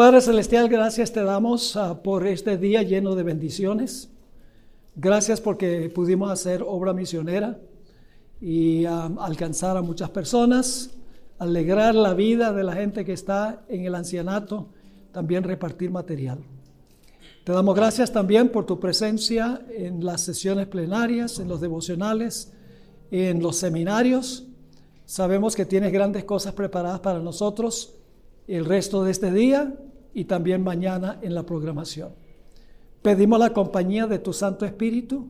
Padre Celestial, gracias te damos ah, por este día lleno de bendiciones. Gracias porque pudimos hacer obra misionera y ah, alcanzar a muchas personas, alegrar la vida de la gente que está en el ancianato, también repartir material. Te damos gracias también por tu presencia en las sesiones plenarias, en los devocionales, en los seminarios. Sabemos que tienes grandes cosas preparadas para nosotros el resto de este día y también mañana en la programación. Pedimos la compañía de tu Santo Espíritu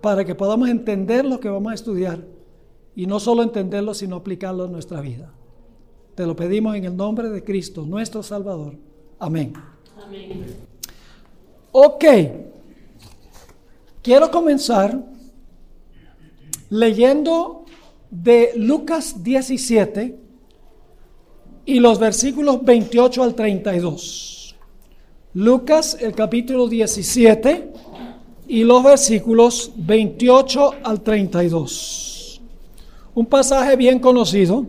para que podamos entender lo que vamos a estudiar y no solo entenderlo, sino aplicarlo en nuestra vida. Te lo pedimos en el nombre de Cristo, nuestro Salvador. Amén. Amén. Ok, quiero comenzar leyendo de Lucas 17 y los versículos 28 al 32. Lucas el capítulo 17 y los versículos 28 al 32. Un pasaje bien conocido.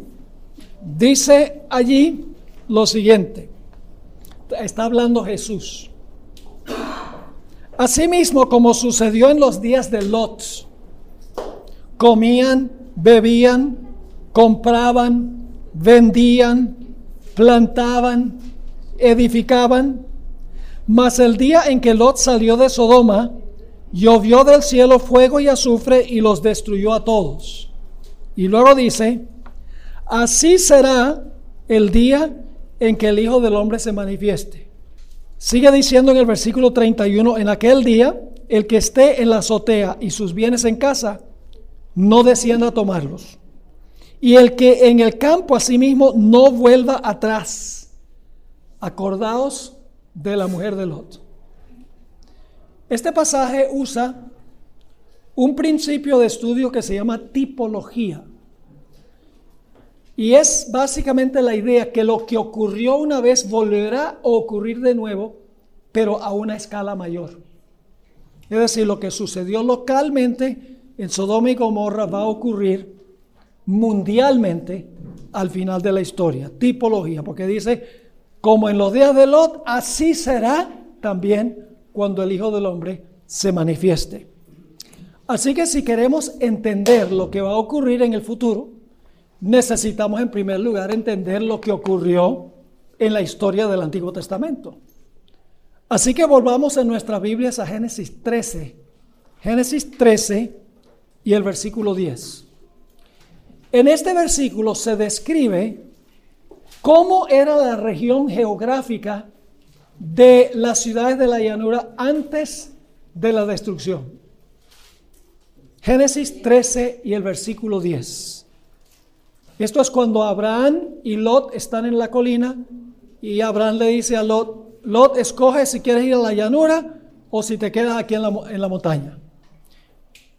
Dice allí lo siguiente. Está hablando Jesús. Asimismo, como sucedió en los días de Lot, comían, bebían, compraban, vendían, plantaban, edificaban. Mas el día en que Lot salió de Sodoma, llovió del cielo fuego y azufre y los destruyó a todos. Y luego dice, así será el día en que el Hijo del Hombre se manifieste. Sigue diciendo en el versículo 31, en aquel día, el que esté en la azotea y sus bienes en casa, no descienda a tomarlos. Y el que en el campo asimismo no vuelva atrás. Acordaos de la mujer de Lot. Este pasaje usa un principio de estudio que se llama tipología. Y es básicamente la idea que lo que ocurrió una vez volverá a ocurrir de nuevo, pero a una escala mayor. Es decir, lo que sucedió localmente en Sodoma y Gomorra va a ocurrir mundialmente al final de la historia. Tipología, porque dice, como en los días de Lot, así será también cuando el Hijo del Hombre se manifieste. Así que si queremos entender lo que va a ocurrir en el futuro, necesitamos en primer lugar entender lo que ocurrió en la historia del Antiguo Testamento. Así que volvamos en nuestras Biblias a Génesis 13. Génesis 13 y el versículo 10. En este versículo se describe cómo era la región geográfica de las ciudades de la llanura antes de la destrucción. Génesis 13 y el versículo 10. Esto es cuando Abraham y Lot están en la colina y Abraham le dice a Lot, Lot, escoge si quieres ir a la llanura o si te quedas aquí en la, en la montaña.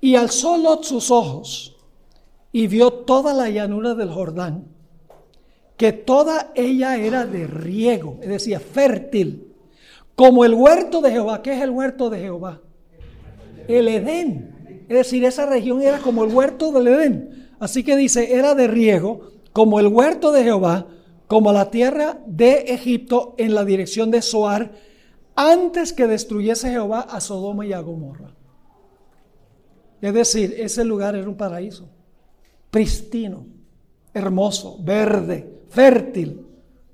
Y alzó Lot sus ojos y vio toda la llanura del Jordán, que toda ella era de riego, es decir, fértil, como el huerto de Jehová. ¿Qué es el huerto de Jehová? El Edén. Es decir, esa región era como el huerto del Edén. Así que dice, era de riego como el huerto de Jehová, como la tierra de Egipto en la dirección de Soar, antes que destruyese Jehová a Sodoma y a Gomorra. Es decir, ese lugar era un paraíso, pristino, hermoso, verde, fértil,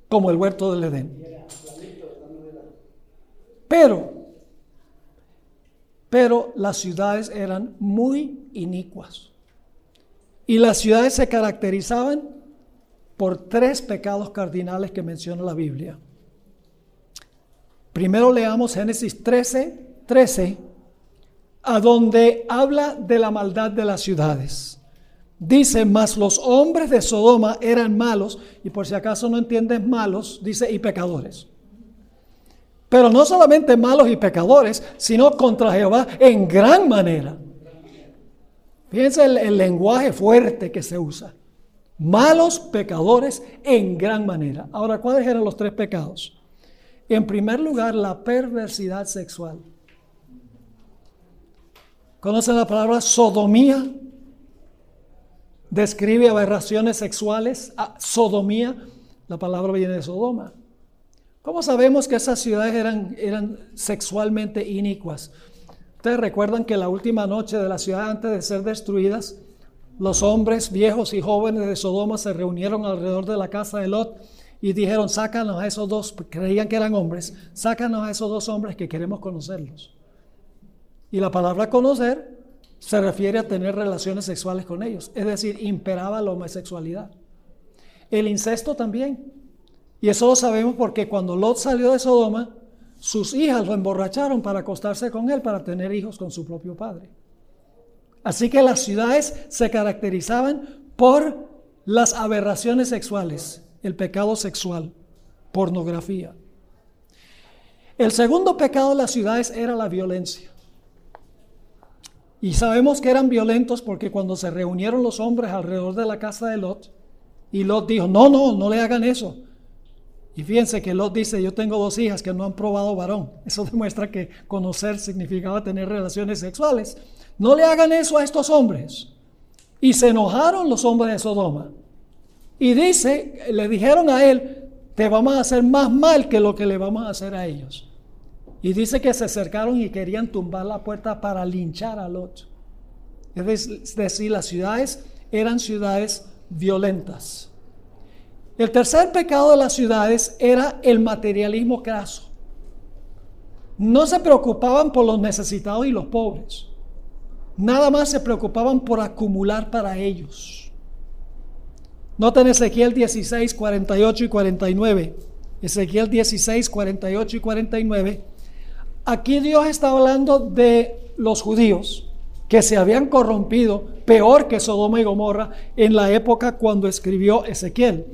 como el huerto del Edén. Pero, pero las ciudades eran muy inicuas. Y las ciudades se caracterizaban por tres pecados cardinales que menciona la Biblia. Primero leamos Génesis 13, 13, a donde habla de la maldad de las ciudades. Dice, mas los hombres de Sodoma eran malos, y por si acaso no entiendes malos, dice, y pecadores. Pero no solamente malos y pecadores, sino contra Jehová en gran manera. Fíjense el, lenguaje fuerte que se usa. Malos pecadores en gran manera. Ahora, ¿cuáles eran los tres pecados? En primer lugar, la perversidad sexual. ¿Conocen la palabra sodomía? Describe aberraciones sexuales. Ah, sodomía, la palabra viene de Sodoma. ¿Cómo sabemos que esas ciudades eran, eran sexualmente inicuas? Ustedes recuerdan que la última noche de la ciudad antes de ser destruidas, los hombres viejos y jóvenes de Sodoma se reunieron alrededor de la casa de Lot y dijeron, sácanos a esos dos, creían que eran hombres, sácanos a esos dos hombres que queremos conocerlos. Y la palabra conocer se refiere a tener relaciones sexuales con ellos, es decir, imperaba la homosexualidad. El incesto también. Y eso lo sabemos porque cuando Lot salió de Sodoma, sus hijas lo emborracharon para acostarse con él, para tener hijos con su propio padre. Así que las ciudades se caracterizaban por las aberraciones sexuales, el pecado sexual, pornografía. El segundo pecado de las ciudades era la violencia. Y sabemos que eran violentos porque cuando se reunieron los hombres alrededor de la casa de Lot, y Lot dijo, no, no, no le hagan eso. Y fíjense que Lot dice, yo tengo dos hijas que no han probado varón. Eso demuestra que conocer significaba tener relaciones sexuales. No le hagan eso a estos hombres. Y se enojaron los hombres de Sodoma. Y dice, le dijeron a él, te vamos a hacer más mal que lo que le vamos a hacer a ellos. Y dice que se acercaron y querían tumbar la puerta para linchar a Lot. Es decir, las ciudades eran ciudades violentas. El tercer pecado de las ciudades era el materialismo craso. No se preocupaban por los necesitados y los pobres. Nada más se preocupaban por acumular para ellos. Noten Ezequiel 16, 48 y 49. Ezequiel 16, 48 y 49. Aquí Dios está hablando de los judíos que se habían corrompido peor que Sodoma y Gomorra en la época cuando escribió Ezequiel.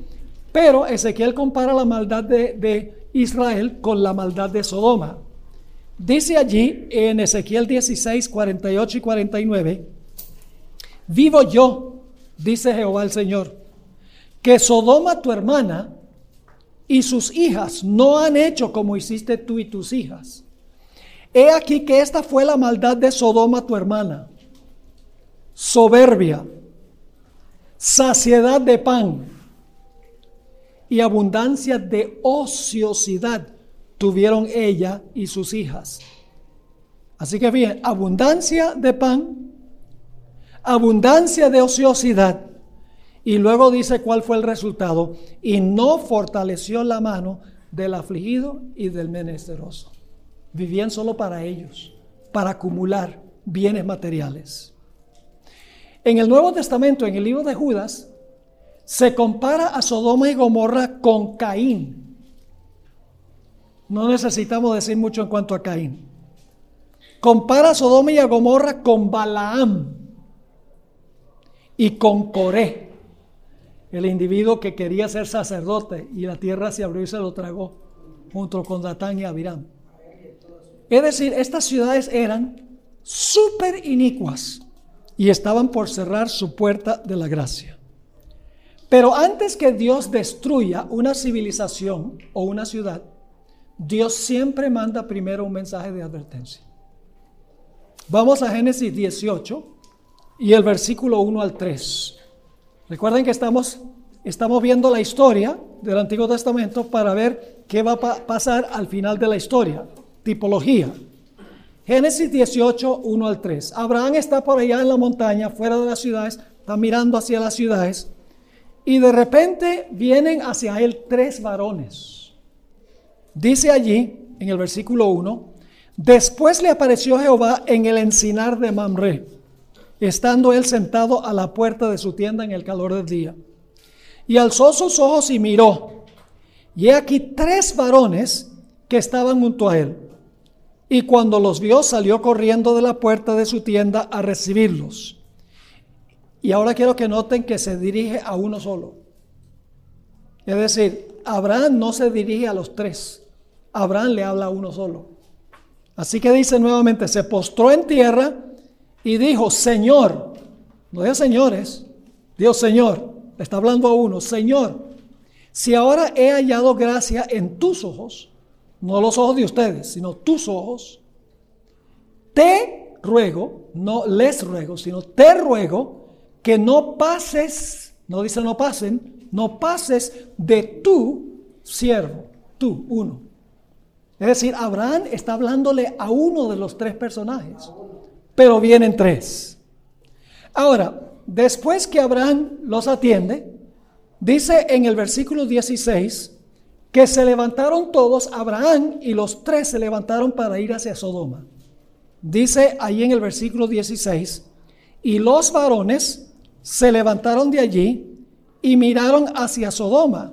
Pero Ezequiel compara la maldad de, Israel con la maldad de Sodoma. Dice allí en Ezequiel 16, 48 y 49, vivo yo, dice Jehová el Señor, que Sodoma tu hermana y sus hijas no han hecho como hiciste tú y tus hijas. He aquí que esta fue la maldad de Sodoma tu hermana. Soberbia, saciedad de pan y abundancia de ociosidad tuvieron ella y sus hijas. Así que bien, abundancia de pan, abundancia de ociosidad. Y luego dice cuál fue el resultado. Y no fortaleció la mano del afligido y del menesteroso. Vivían solo para ellos, para acumular bienes materiales. En el Nuevo Testamento, en el libro de Judas, se compara a Sodoma y Gomorra con Caín. No necesitamos decir mucho en cuanto a Caín. Compara a Sodoma y a Gomorra con Balaam y con Coré, el individuo que quería ser sacerdote y la tierra se abrió y se lo tragó, junto con Datán y Abiram. Es decir, estas ciudades eran súper inicuas y estaban por cerrar su puerta de la gracia. Pero antes que Dios destruya una civilización o una ciudad, Dios siempre manda primero un mensaje de advertencia. Vamos a Génesis 18 y el versículo 1 al 3. Recuerden que estamos, estamos viendo la historia del Antiguo Testamento para ver qué va a pasar al final de la historia. Tipología. Génesis 18, 1 al 3. Abraham está por allá en la montaña, fuera de las ciudades, está mirando hacia las ciudades, y de repente vienen hacia él tres varones Dice allí, en el versículo 1, después le apareció Jehová en el encinar de Mamre, estando él sentado a la puerta de su tienda en el calor del día. Y alzó sus ojos y miró, y he aquí tres varones que estaban junto a él. Y cuando los vio, salió corriendo de la puerta de su tienda a recibirlos. Y ahora quiero que noten que se dirige a uno solo. Es decir, Abraham no se dirige a los tres. Abraham le habla a uno solo. Así que dice nuevamente, se postró en tierra y dijo, Señor, no diga señores, Dios Señor, le está hablando a uno, Señor, si ahora he hallado gracia en tus ojos, no los ojos de ustedes, sino tus ojos, te ruego, no les ruego, sino te ruego que no pases, no dice no pasen, no pases de tu siervo tú, uno. Es decir, Abraham está hablándole a uno de los tres personajes, pero vienen tres. Ahora, después que Abraham los atiende, dice en el versículo 16 que se levantaron todos, Abraham y los tres se levantaron para ir hacia Sodoma. Dice ahí en el versículo 16, y los varones se levantaron de allí y miraron hacia Sodoma.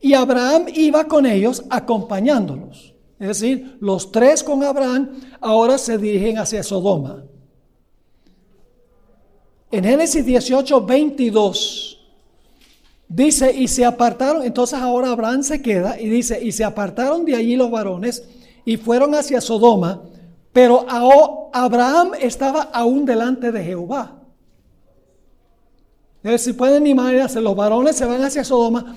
Y Abraham iba con ellos acompañándolos. Es decir, los tres con Abraham ahora se dirigen hacia Sodoma. En Génesis 18, 22 dice, y se apartaron, entonces ahora Abraham se queda y dice, y se apartaron de allí los varones y fueron hacia Sodoma, pero Abraham estaba aún delante de Jehová. Decir, pueden imaginarse, los varones se van hacia Sodoma,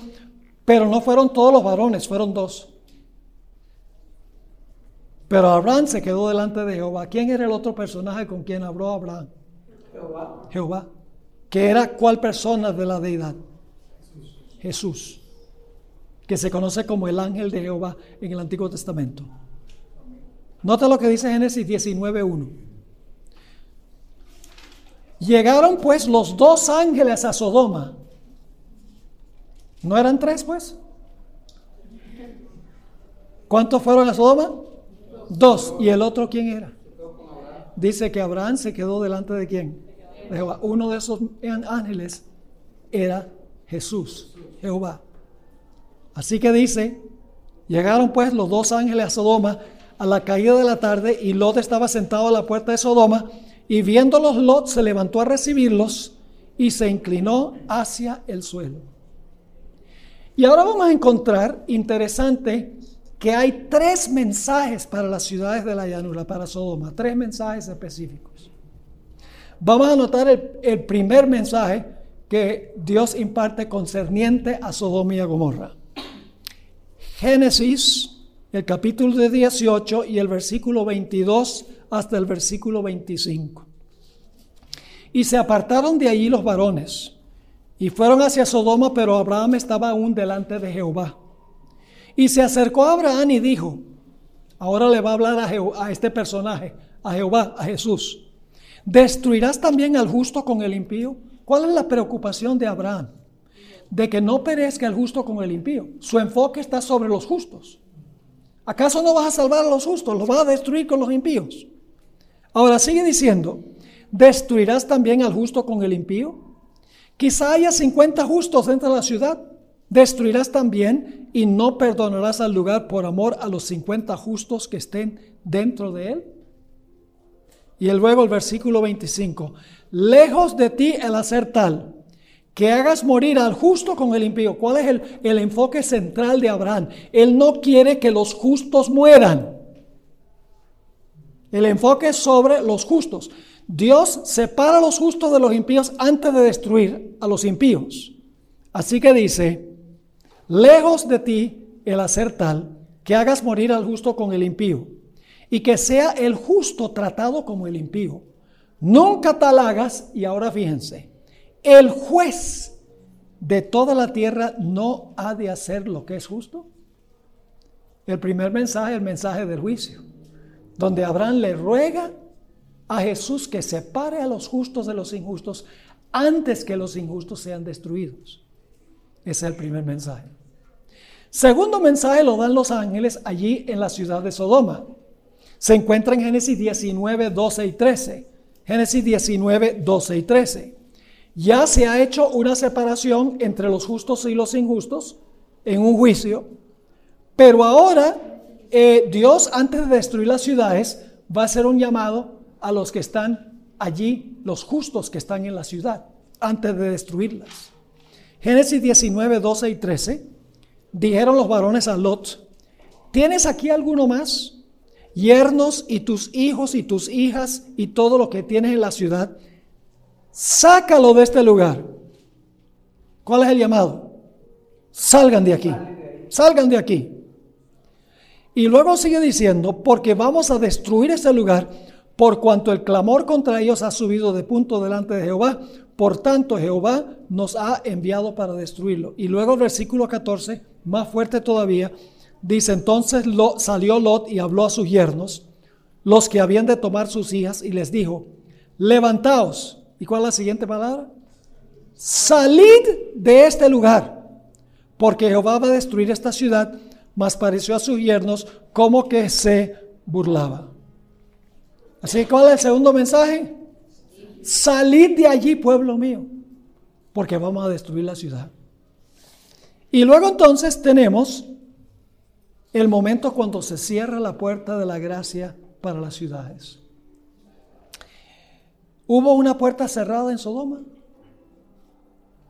pero no fueron todos los varones, fueron dos. Pero Abraham se quedó delante de Jehová. ¿Quién era el otro personaje con quien habló Abraham? Jehová. Jehová. ¿Que era cuál persona de la deidad? Jesús. Que se conoce como el ángel de Jehová en el Antiguo Testamento. Nota lo que dice Génesis 19.1. Llegaron pues los dos ángeles a Sodoma. ¿No eran tres pues? ¿Cuántos fueron a Sodoma? Dos. ¿Y el otro quién era? Dice que Abraham se quedó delante de quién? De Jehová. Uno de esos ángeles era Jesús, Jehová. Así que dice, llegaron pues los dos ángeles a Sodoma a la caída de la tarde y Lot estaba sentado a la puerta de Sodoma y viéndolos Lot se levantó a recibirlos y se inclinó hacia el suelo. Y ahora vamos a encontrar interesante que hay tres mensajes para las ciudades de la llanura, para Sodoma, tres mensajes específicos. Vamos a notar el, primer mensaje que Dios imparte concerniente a Sodoma y a Gomorra. Génesis, el capítulo de 18 y el versículo 22 hasta el versículo 25. Y se apartaron de allí los varones y fueron hacia Sodoma, pero Abraham estaba aún delante de Jehová. Y se acercó a Abraham y dijo, ahora le va a hablar a, a este personaje, a Jehová, a Jesús, ¿destruirás también al justo con el impío? ¿Cuál es la preocupación de Abraham? De que no perezca el justo con el impío. Su enfoque está sobre los justos. ¿Acaso no vas a salvar a los justos? ¿Los vas a destruir con los impíos? Ahora sigue diciendo, ¿destruirás también al justo con el impío? Quizá haya 50 justos dentro de la ciudad Destruirás también y no perdonarás al lugar por amor a los 50 justos que estén dentro de él. Y luego el versículo 25, lejos de ti el hacer tal, que hagas morir al justo con el impío. ¿Cuál es el, el enfoque central de Abraham? Él no quiere que los justos mueran. El enfoque es sobre los justos. Dios separa a los justos de los impíos antes de destruir a los impíos. Así que dice, lejos de ti el hacer tal que hagas morir al justo con el impío y que sea el justo tratado como el impío. Nunca tal hagas, y ahora fíjense, el juez de toda la tierra no ha de hacer lo que es justo. El primer mensaje, el mensaje del juicio, donde Abraham le ruega a Jesús que separe a los justos de los injustos antes que los injustos sean destruidos. Ese es el primer mensaje. Segundo mensaje lo dan los ángeles allí en la ciudad de Sodoma. Se encuentra en Génesis 19, 12 y 13. Génesis 19, 12 y 13. Ya se ha hecho una separación entre los justos y los injustos en un juicio, pero ahora eh, Dios antes de destruir las ciudades va a hacer un llamado a los que están allí, los justos que están en la ciudad, antes de destruirlas. Génesis 19, 12 y 13 dijeron los varones a Lot, ¿tienes aquí alguno más? Yernos y tus hijos y tus hijas y todo lo que tienes en la ciudad, sácalo de este lugar. ¿Cuál es el llamado? Salgan de aquí, salgan de aquí. Y luego sigue diciendo, porque vamos a destruir ese lugar por cuanto el clamor contra ellos ha subido de punto delante de Jehová, por tanto Jehová nos ha enviado para destruirlo. Y luego el versículo 14 más fuerte todavía, Dice, entonces lo, salió Lot y habló a sus yernos, los que habían de tomar sus hijas, y les dijo, levantaos. ¿Y cuál es la siguiente palabra? Salid de este lugar, porque Jehová va a destruir esta ciudad. Mas pareció a sus yernos como que se burlaba. Así que, ¿cuál es el segundo mensaje? Salid de allí, pueblo mío, porque vamos a destruir la ciudad. Y luego entonces tenemos el momento cuando se cierra la puerta de la gracia para las ciudades. ¿Hubo una puerta cerrada en Sodoma?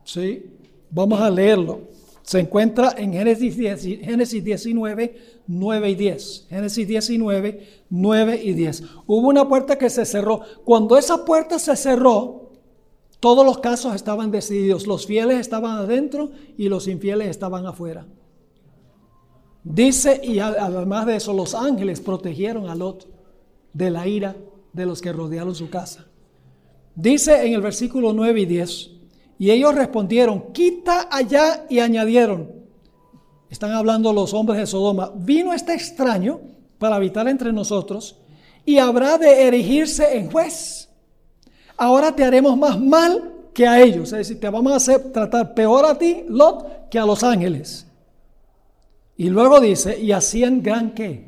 Sí, vamos a leerlo. Se encuentra en Génesis, Génesis 19, 9 y 10. Génesis 19, 9 y 10. Hubo una puerta que se cerró. Cuando esa puerta se cerró, todos los casos estaban decididos. Los fieles estaban adentro y los infieles estaban afuera. Dice, y además de eso, los ángeles protegieron a Lot de la ira de los que rodearon su casa. Dice en el versículo 9 y 10, y ellos respondieron, quita allá y añadieron, están hablando los hombres de Sodoma, vino este extraño para habitar entre nosotros y habrá de erigirse en juez. Ahora te haremos más mal que a ellos, es decir, te vamos a hacer tratar peor a ti, Lot, que a los ángeles. Y luego dice, y hacían gran qué?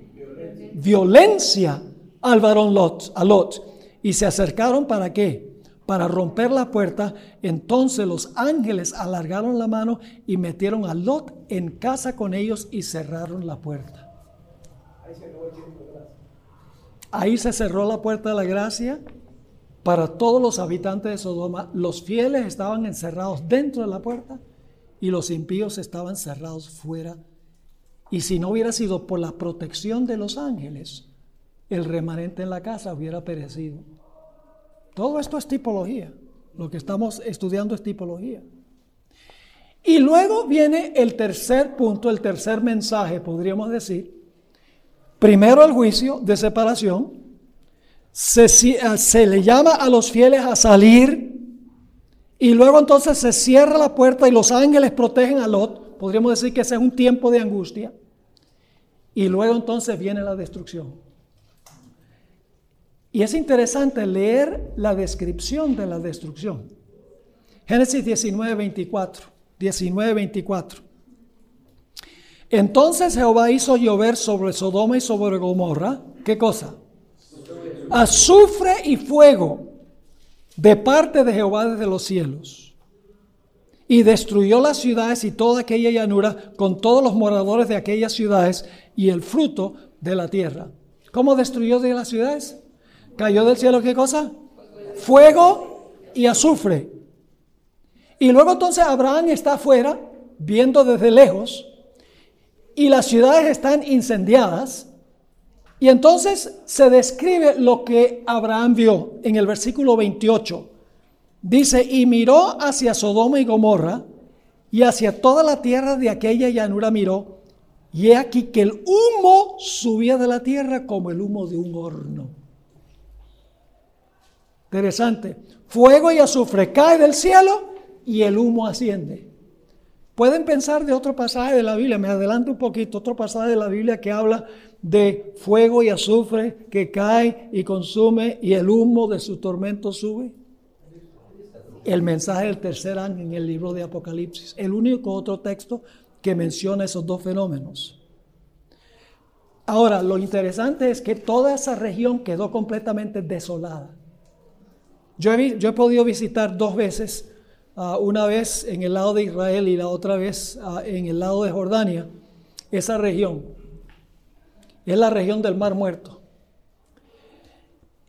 Violencia al varón Lot, a Lot. Y se acercaron para qué? para romper la puerta, entonces los ángeles alargaron la mano y metieron a Lot en casa con ellos y cerraron la puerta. Ahí se cerró la puerta de la gracia para todos los habitantes de Sodoma. Los fieles estaban encerrados dentro de la puerta y los impíos estaban cerrados fuera. Y si no hubiera sido por la protección de los ángeles, el remanente en la casa hubiera perecido. Todo esto es tipología. Lo que estamos estudiando es tipología. Y luego viene el tercer punto, el tercer mensaje, podríamos decir. Primero el juicio de separación. Se, eh, se, le llama a los fieles a salir. Y luego entonces se cierra la puerta y los ángeles protegen a Lot. Podríamos decir que ese es un tiempo de angustia. Y luego entonces viene la destrucción. Y es interesante leer la descripción de la destrucción. Génesis 19, 24. 19, 24. Entonces Jehová hizo llover sobre Sodoma y sobre Gomorra. ¿Qué cosa? Azufre y fuego de parte de Jehová desde los cielos. Y destruyó las ciudades y toda aquella llanura con todos los moradores de aquellas ciudades y el fruto de la tierra. ¿Cómo destruyó de las ciudades? Cayó del cielo qué cosa? Fuego y azufre. Y luego entonces Abraham está afuera, viendo desde lejos, y las ciudades están incendiadas. Y entonces se describe lo que Abraham vio en el versículo 28. Dice, y miró hacia Sodoma y Gomorra, y hacia toda la tierra de aquella llanura miró, y he aquí que el humo subía de la tierra como el humo de un horno. Interesante. Fuego y azufre cae del cielo y el humo asciende. Pueden pensar de otro pasaje de la Biblia, me adelanto un poquito, otro pasaje de la Biblia que habla de fuego y azufre que cae y consume y el humo de su tormento sube. El mensaje del tercer año en el libro de Apocalipsis, el único otro texto que menciona esos dos fenómenos. Ahora, lo interesante es que toda esa región quedó completamente desolada. Yo he, podido visitar dos veces, ah, una vez en el lado de Israel y la otra vez ah, en el lado de Jordania, esa región. Es la región del Mar Muerto.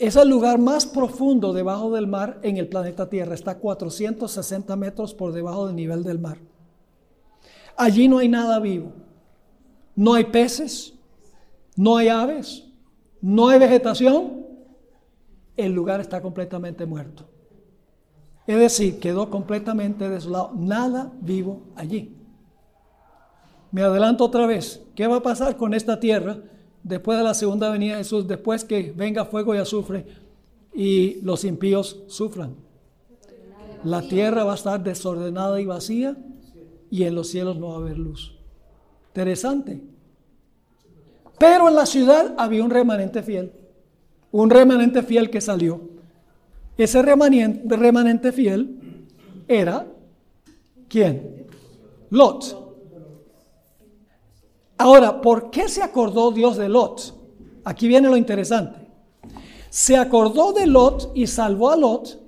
Es el lugar más profundo debajo del mar en el planeta Tierra. Está a 460 metros por debajo del nivel del mar. Allí no hay nada vivo. No hay peces, no hay aves, no hay vegetación el lugar está completamente muerto. Es decir, quedó completamente desolado, nada vivo allí. Me adelanto otra vez, ¿qué va a pasar con esta tierra después de la segunda venida de Jesús, después que venga fuego y azufre y los impíos sufran? La tierra va a estar desordenada y vacía y en los cielos no va a haber luz. Interesante. Pero en la ciudad había un remanente fiel, un remanente fiel que salió. Ese remanente, remanente fiel era, ¿quién? Lot. Ahora, ¿por qué se acordó Dios de Lot? Aquí viene lo interesante. Se acordó de Lot y salvó a Lot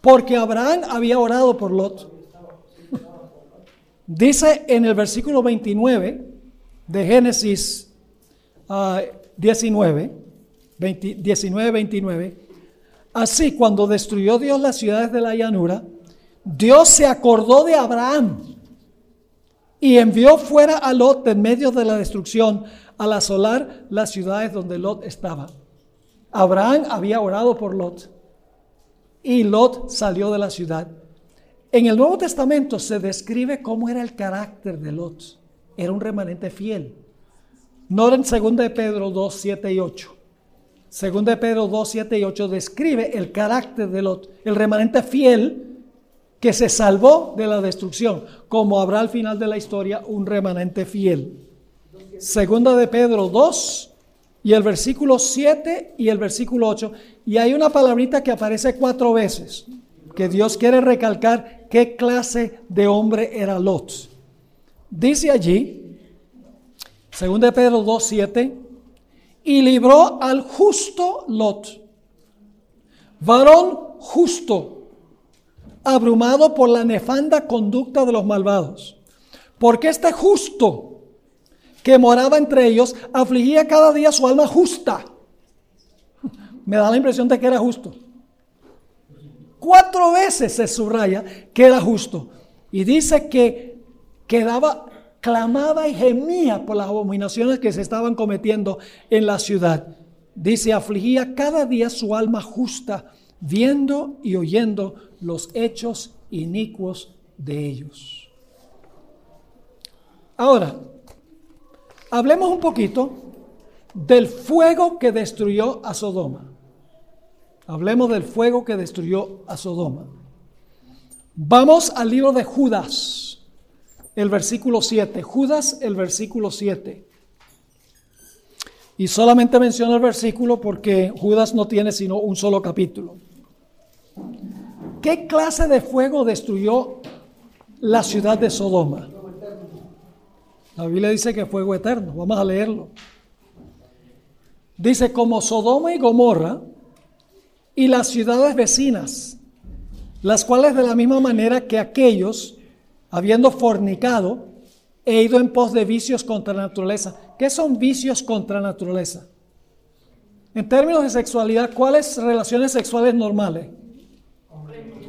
porque Abraham había orado por Lot. Dice en el versículo 29 de Génesis 19, 19, 29, así cuando destruyó Dios las ciudades de la llanura, Dios se acordó de Abraham y envió fuera a Lot en medio de la destrucción al asolar las ciudades donde Lot estaba. Abraham había orado por Lot y Lot salió de la ciudad. En el Nuevo Testamento se describe cómo era el carácter de Lot. Era un remanente fiel. No en 2 de Pedro 2, 7 y 8. 2 de Pedro 2, 7 y 8 describe el carácter de Lot, el remanente fiel que se salvó de la destrucción, como habrá al final de la historia un remanente fiel. Segunda de Pedro 2 y el versículo 7 y el versículo 8. Y hay una palabrita que aparece cuatro veces, que Dios quiere recalcar qué clase de hombre era Lot. Dice allí, segunda de Pedro 2, 7, y libró al justo Lot, varón justo abrumado por la nefanda conducta de los malvados. Porque este justo que moraba entre ellos afligía cada día su alma justa. Me da la impresión de que era justo. Cuatro veces se subraya que era justo. Y dice que quedaba, clamaba y gemía por las abominaciones que se estaban cometiendo en la ciudad. Dice, afligía cada día su alma justa, viendo y oyendo los hechos inicuos de ellos. Ahora, hablemos un poquito del fuego que destruyó a Sodoma. Hablemos del fuego que destruyó a Sodoma. Vamos al libro de Judas, el versículo 7. Judas, el versículo 7. Y solamente menciono el versículo porque Judas no tiene sino un solo capítulo. ¿Qué clase de fuego destruyó la ciudad de Sodoma? La Biblia dice que fuego eterno. Vamos a leerlo. Dice, como Sodoma y Gomorra y las ciudades vecinas, las cuales de la misma manera que aquellos, habiendo fornicado, he ido en pos de vicios contra la naturaleza. ¿Qué son vicios contra la naturaleza? En términos de sexualidad, ¿cuáles relaciones sexuales normales?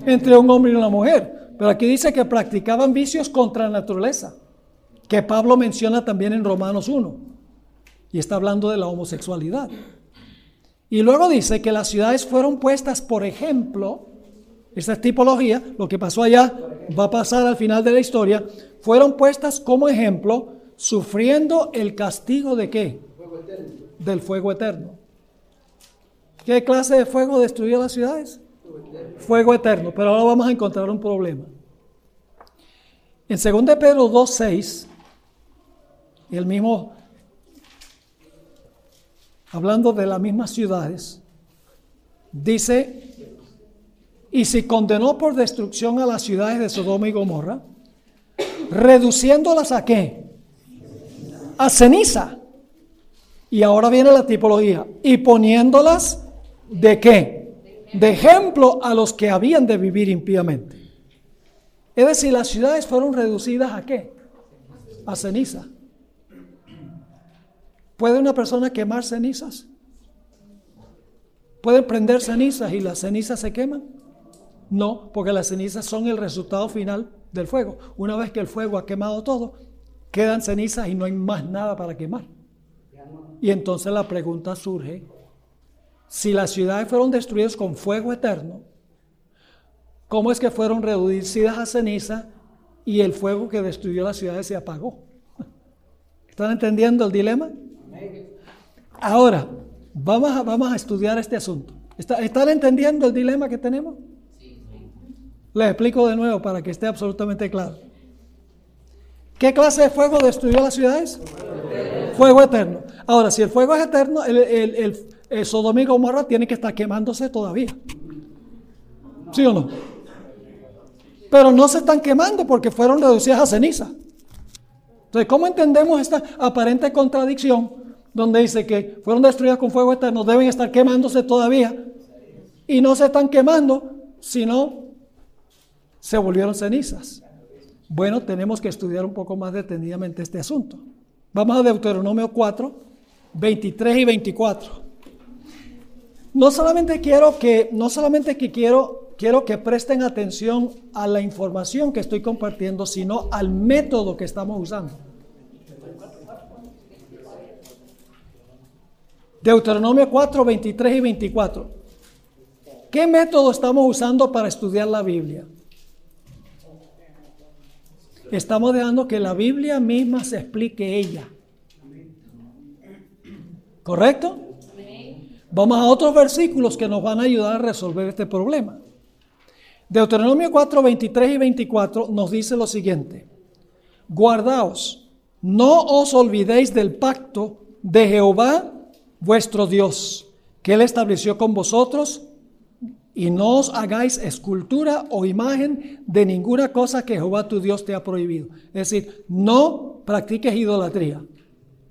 Entre un hombre y una mujer. Pero aquí dice que practicaban vicios contra la naturaleza, que Pablo menciona también en Romanos 1. Y está hablando de la homosexualidad. Y luego dice que las ciudades fueron puestas, por ejemplo, esta tipología, lo que pasó allá va a pasar al final de la historia, fueron puestas como ejemplo, sufriendo el castigo de qué? Del fuego eterno. ¿Qué clase de fuego destruyó las ciudades? Fuego eterno. Pero ahora vamos a encontrar un problema. En 2 Pedro 2.6, el mismo, hablando de las mismas ciudades, dice, y si condenó por destrucción a las ciudades de Sodoma y Gomorra, reduciéndolas a qué? A ceniza. Y ahora viene la tipología. Y poniéndolas de qué? De ejemplo a los que habían de vivir impíamente. Es decir, las ciudades fueron reducidas a qué? A ceniza. ¿Puede una persona quemar cenizas? ¿Pueden prender cenizas y las cenizas se queman? No, porque las cenizas son el resultado final del fuego. Una vez que el fuego ha quemado todo, quedan cenizas y no hay más nada para quemar. Y entonces la pregunta surge, si las ciudades fueron destruidas con fuego eterno, ¿cómo es que fueron reducidas a ceniza y el fuego que destruyó las ciudades se apagó? ¿Están entendiendo el dilema? Ahora, vamos a, vamos a estudiar este asunto. ¿Están entendiendo el dilema que tenemos? Les explico de nuevo para que esté absolutamente claro. ¿Qué clase de fuego destruyó las ciudades? Fuego eterno. Ahora, si el fuego es eterno, el, el, el, Sodoma y Gomorra tiene que estar quemándose todavía. ¿Sí o no? Pero no se están quemando porque fueron reducidas a ceniza. Entonces, ¿cómo entendemos esta aparente contradicción donde dice que fueron destruidas con fuego eterno, deben estar quemándose todavía y no se están quemando, sino se volvieron cenizas? Bueno, tenemos que estudiar un poco más detenidamente este asunto. Vamos a Deuteronomio 4, 23 y 24. No solamente quiero que, no solamente que quiero, quiero que presten atención a la información que estoy compartiendo, sino al método que estamos usando. Deuteronomio 4, 23 y 24. ¿Qué método estamos usando para estudiar la Biblia? Estamos dejando que la Biblia misma se explique ella. ¿Correcto? Vamos a otros versículos que nos van a ayudar a resolver este problema. Deuteronomio 4, 23 y 24 nos dice lo siguiente. Guardaos, no os olvidéis del pacto de Jehová vuestro Dios, que él estableció con vosotros y no os hagáis escultura o imagen de ninguna cosa que Jehová tu Dios te ha prohibido. Es decir, no practiques idolatría.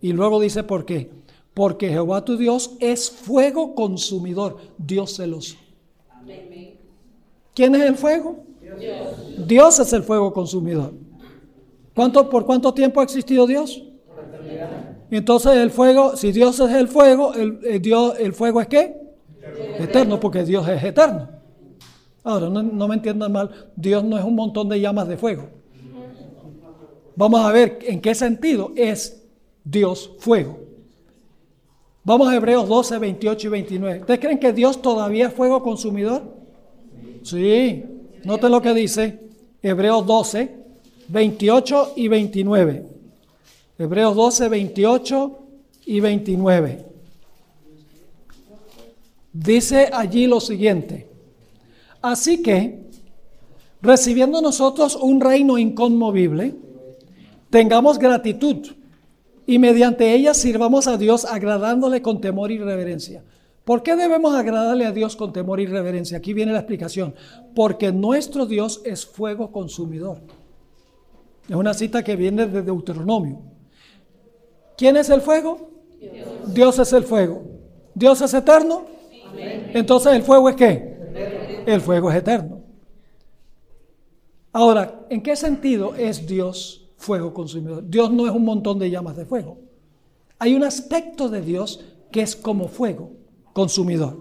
Y luego dice por qué. Porque Jehová tu Dios es fuego consumidor, Dios celoso. ¿Quién es el fuego? Dios, es el fuego consumidor. ¿Cuánto, ¿Por cuánto tiempo ha existido Dios? Entonces el fuego, si Dios es el fuego, el, Dios, el fuego es qué? Eterno. porque Dios es eterno. Ahora, no, me entiendan mal, Dios no es un montón de llamas de fuego. Vamos a ver en qué sentido es Dios fuego. Vamos a Hebreos 12, 28 y 29. ¿Ustedes creen que Dios todavía es fuego consumidor? Sí. Noten lo que dice Hebreos 12, 28 y 29. Hebreos 12, 28 y 29. Dice allí lo siguiente. Así que, recibiendo nosotros un reino inconmovible, tengamos gratitud y mediante ella sirvamos a Dios agradándole con temor y reverencia. ¿Por qué debemos agradarle a Dios con temor y reverencia? Aquí viene la explicación. Porque nuestro Dios es fuego consumidor. Es una cita que viene de Deuteronomio. ¿Quién es el fuego? Dios, es el fuego. ¿Dios es eterno? Entonces el fuego es qué? El fuego es eterno. Ahora, ¿en qué sentido es Dios fuego consumidor? Dios no es un montón de llamas de fuego. Hay un aspecto de Dios que es como fuego consumidor.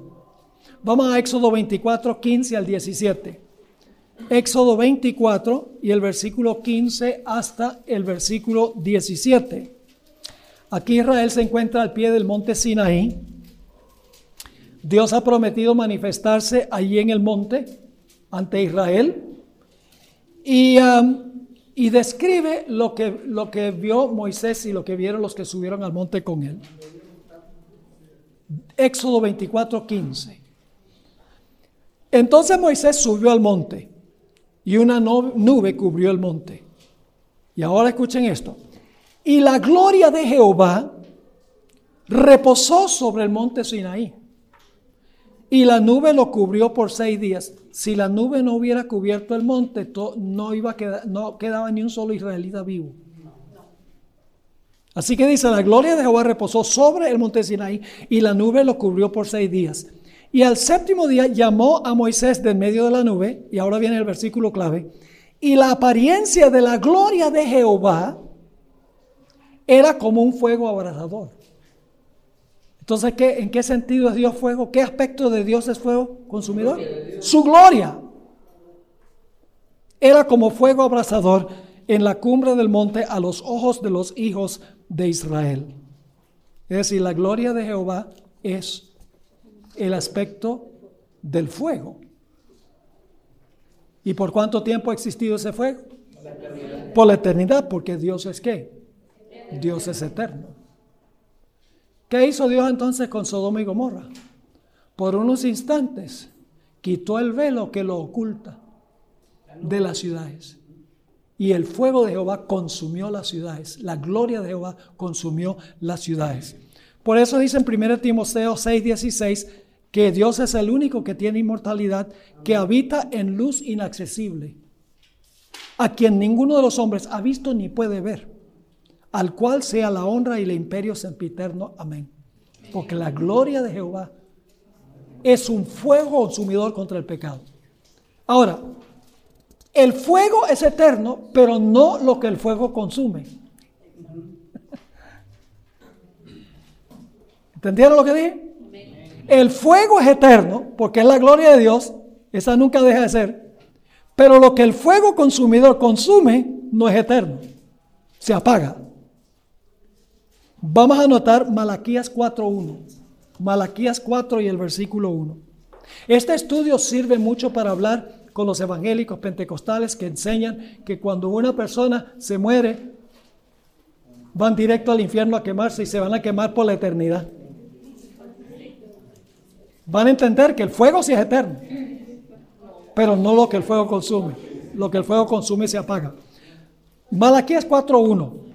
Vamos a Éxodo 24, 15 al 17. Éxodo 24 y el versículo 15 hasta el versículo 17. Aquí Israel se encuentra al pie del monte Sinaí. Dios ha prometido manifestarse allí en el monte ante Israel y, um, y describe lo que, lo que vio Moisés y lo que vieron los que subieron al monte con él. Éxodo 24, 15. Entonces Moisés subió al monte y una nube cubrió el monte. Y ahora escuchen esto. Y la gloria de Jehová reposó sobre el monte Sinaí. Y la nube lo cubrió por seis días. Si la nube no hubiera cubierto el monte, no, iba a quedar, no quedaba ni un solo israelita vivo. Así que dice, la gloria de Jehová reposó sobre el monte Sinaí y la nube lo cubrió por seis días. Y al séptimo día llamó a Moisés del medio de la nube, y ahora viene el versículo clave, y la apariencia de la gloria de Jehová era como un fuego abrasador. Entonces, ¿qué, ¿en qué sentido es Dios fuego? ¿Qué aspecto de Dios es fuego consumidor? Su gloria. Era como fuego abrasador en la cumbre del monte a los ojos de los hijos de Israel. Es decir, la gloria de Jehová es el aspecto del fuego. ¿Y por cuánto tiempo ha existido ese fuego? Por la eternidad, porque Dios es qué? Dios es eterno. ¿Qué hizo Dios entonces con Sodoma y Gomorra? Por unos instantes quitó el velo que lo oculta de las ciudades. y el fuego de Jehová consumió las ciudades. La gloria de Jehová consumió las ciudades. Por eso dice en 1 Timoteo 6:16 que Dios es el único que tiene inmortalidad, que habita en luz inaccesible, a quien ninguno de los hombres ha visto ni puede ver, al cual sea la honra y el imperio sempiterno. Amén. Porque la gloria de Jehová es un fuego consumidor contra el pecado. Ahora, el fuego es eterno, pero no lo que el fuego consume. ¿Entendieron lo que dije? El fuego es eterno, porque es la gloria de Dios, esa nunca deja de ser. Pero lo que el fuego consumidor consume no es eterno, se apaga. Vamos a anotar Malaquías 4.1. Malaquías 4 y el versículo 1. Este estudio sirve mucho para hablar con los evangélicos pentecostales que enseñan que cuando una persona se muere, van directo al infierno a quemarse y se van a quemar por la eternidad. Van a entender que el fuego sí es eterno, pero no lo que el fuego consume. Lo que el fuego consume se apaga. Malaquías 4.1.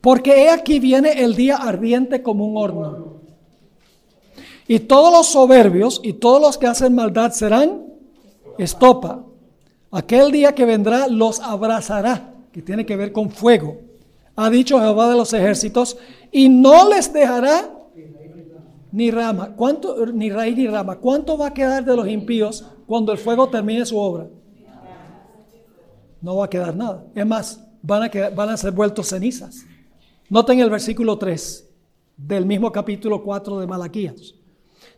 Porque he aquí viene el día ardiente como un horno. Y todos los soberbios y todos los que hacen maldad serán estopa. Aquel día que vendrá los abrazará, que tiene que ver con fuego. Ha dicho Jehová de los ejércitos, y no les dejará ni rama. ¿Cuánto, ni raíz ni rama. ¿Cuánto va a quedar de los impíos cuando el fuego termine su obra? No va a quedar nada. Es más, van a, van a ser vueltos cenizas. Noten el versículo 3 del mismo capítulo 4 de Malaquías.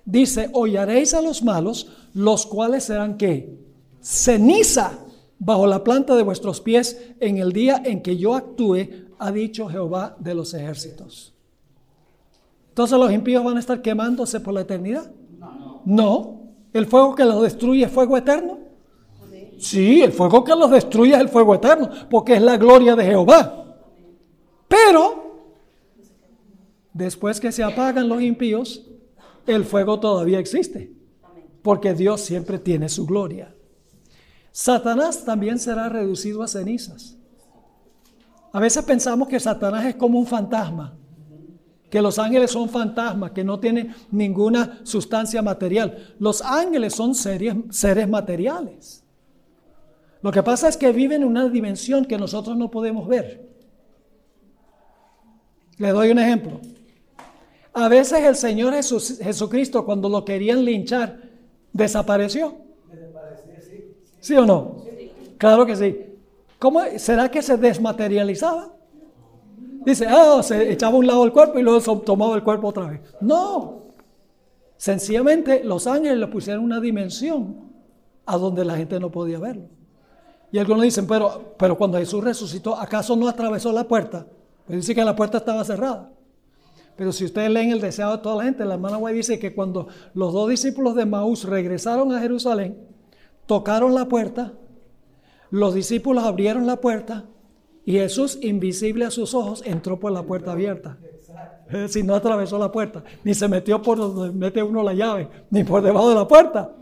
Dice, hollaréis a los malos, los cuales serán qué? Ceniza bajo la planta de vuestros pies en el día en que yo actúe, ha dicho Jehová de los ejércitos. Entonces los impíos van a estar quemándose por la eternidad. No. ¿El fuego que los destruye es fuego eterno? Sí, el fuego que los destruye es el fuego eterno, porque es la gloria de Jehová. Pero, después que se apagan los impíos, el fuego todavía existe, porque Dios siempre tiene su gloria. Satanás también será reducido a cenizas. A veces pensamos que Satanás es como un fantasma, que los ángeles son fantasmas, que no tienen ninguna sustancia material. Los ángeles son seres, seres materiales. Lo que pasa es que viven en una dimensión que nosotros no podemos ver. Le doy un ejemplo. A veces el Señor Jesucristo, cuando lo querían linchar, desapareció. ¿Sí o no? Claro que sí. ¿Cómo será que se desmaterializaba? Dice, ah, se echaba un lado el cuerpo y luego tomaba el cuerpo otra vez. No. Sencillamente los ángeles le pusieron una dimensión a donde la gente no podía verlo. Y algunos dicen, pero, pero cuando Jesús resucitó, ¿acaso no atravesó la puerta? Dice que la puerta estaba cerrada. Pero si ustedes leen el deseo de toda la gente, la hermana White dice que cuando los dos discípulos de Maús regresaron a Jerusalén, tocaron la puerta, los discípulos abrieron la puerta y Jesús, invisible a sus ojos, entró por la puerta abierta. Si no atravesó la puerta, ni se metió por donde mete uno la llave, ni por debajo de la puerta.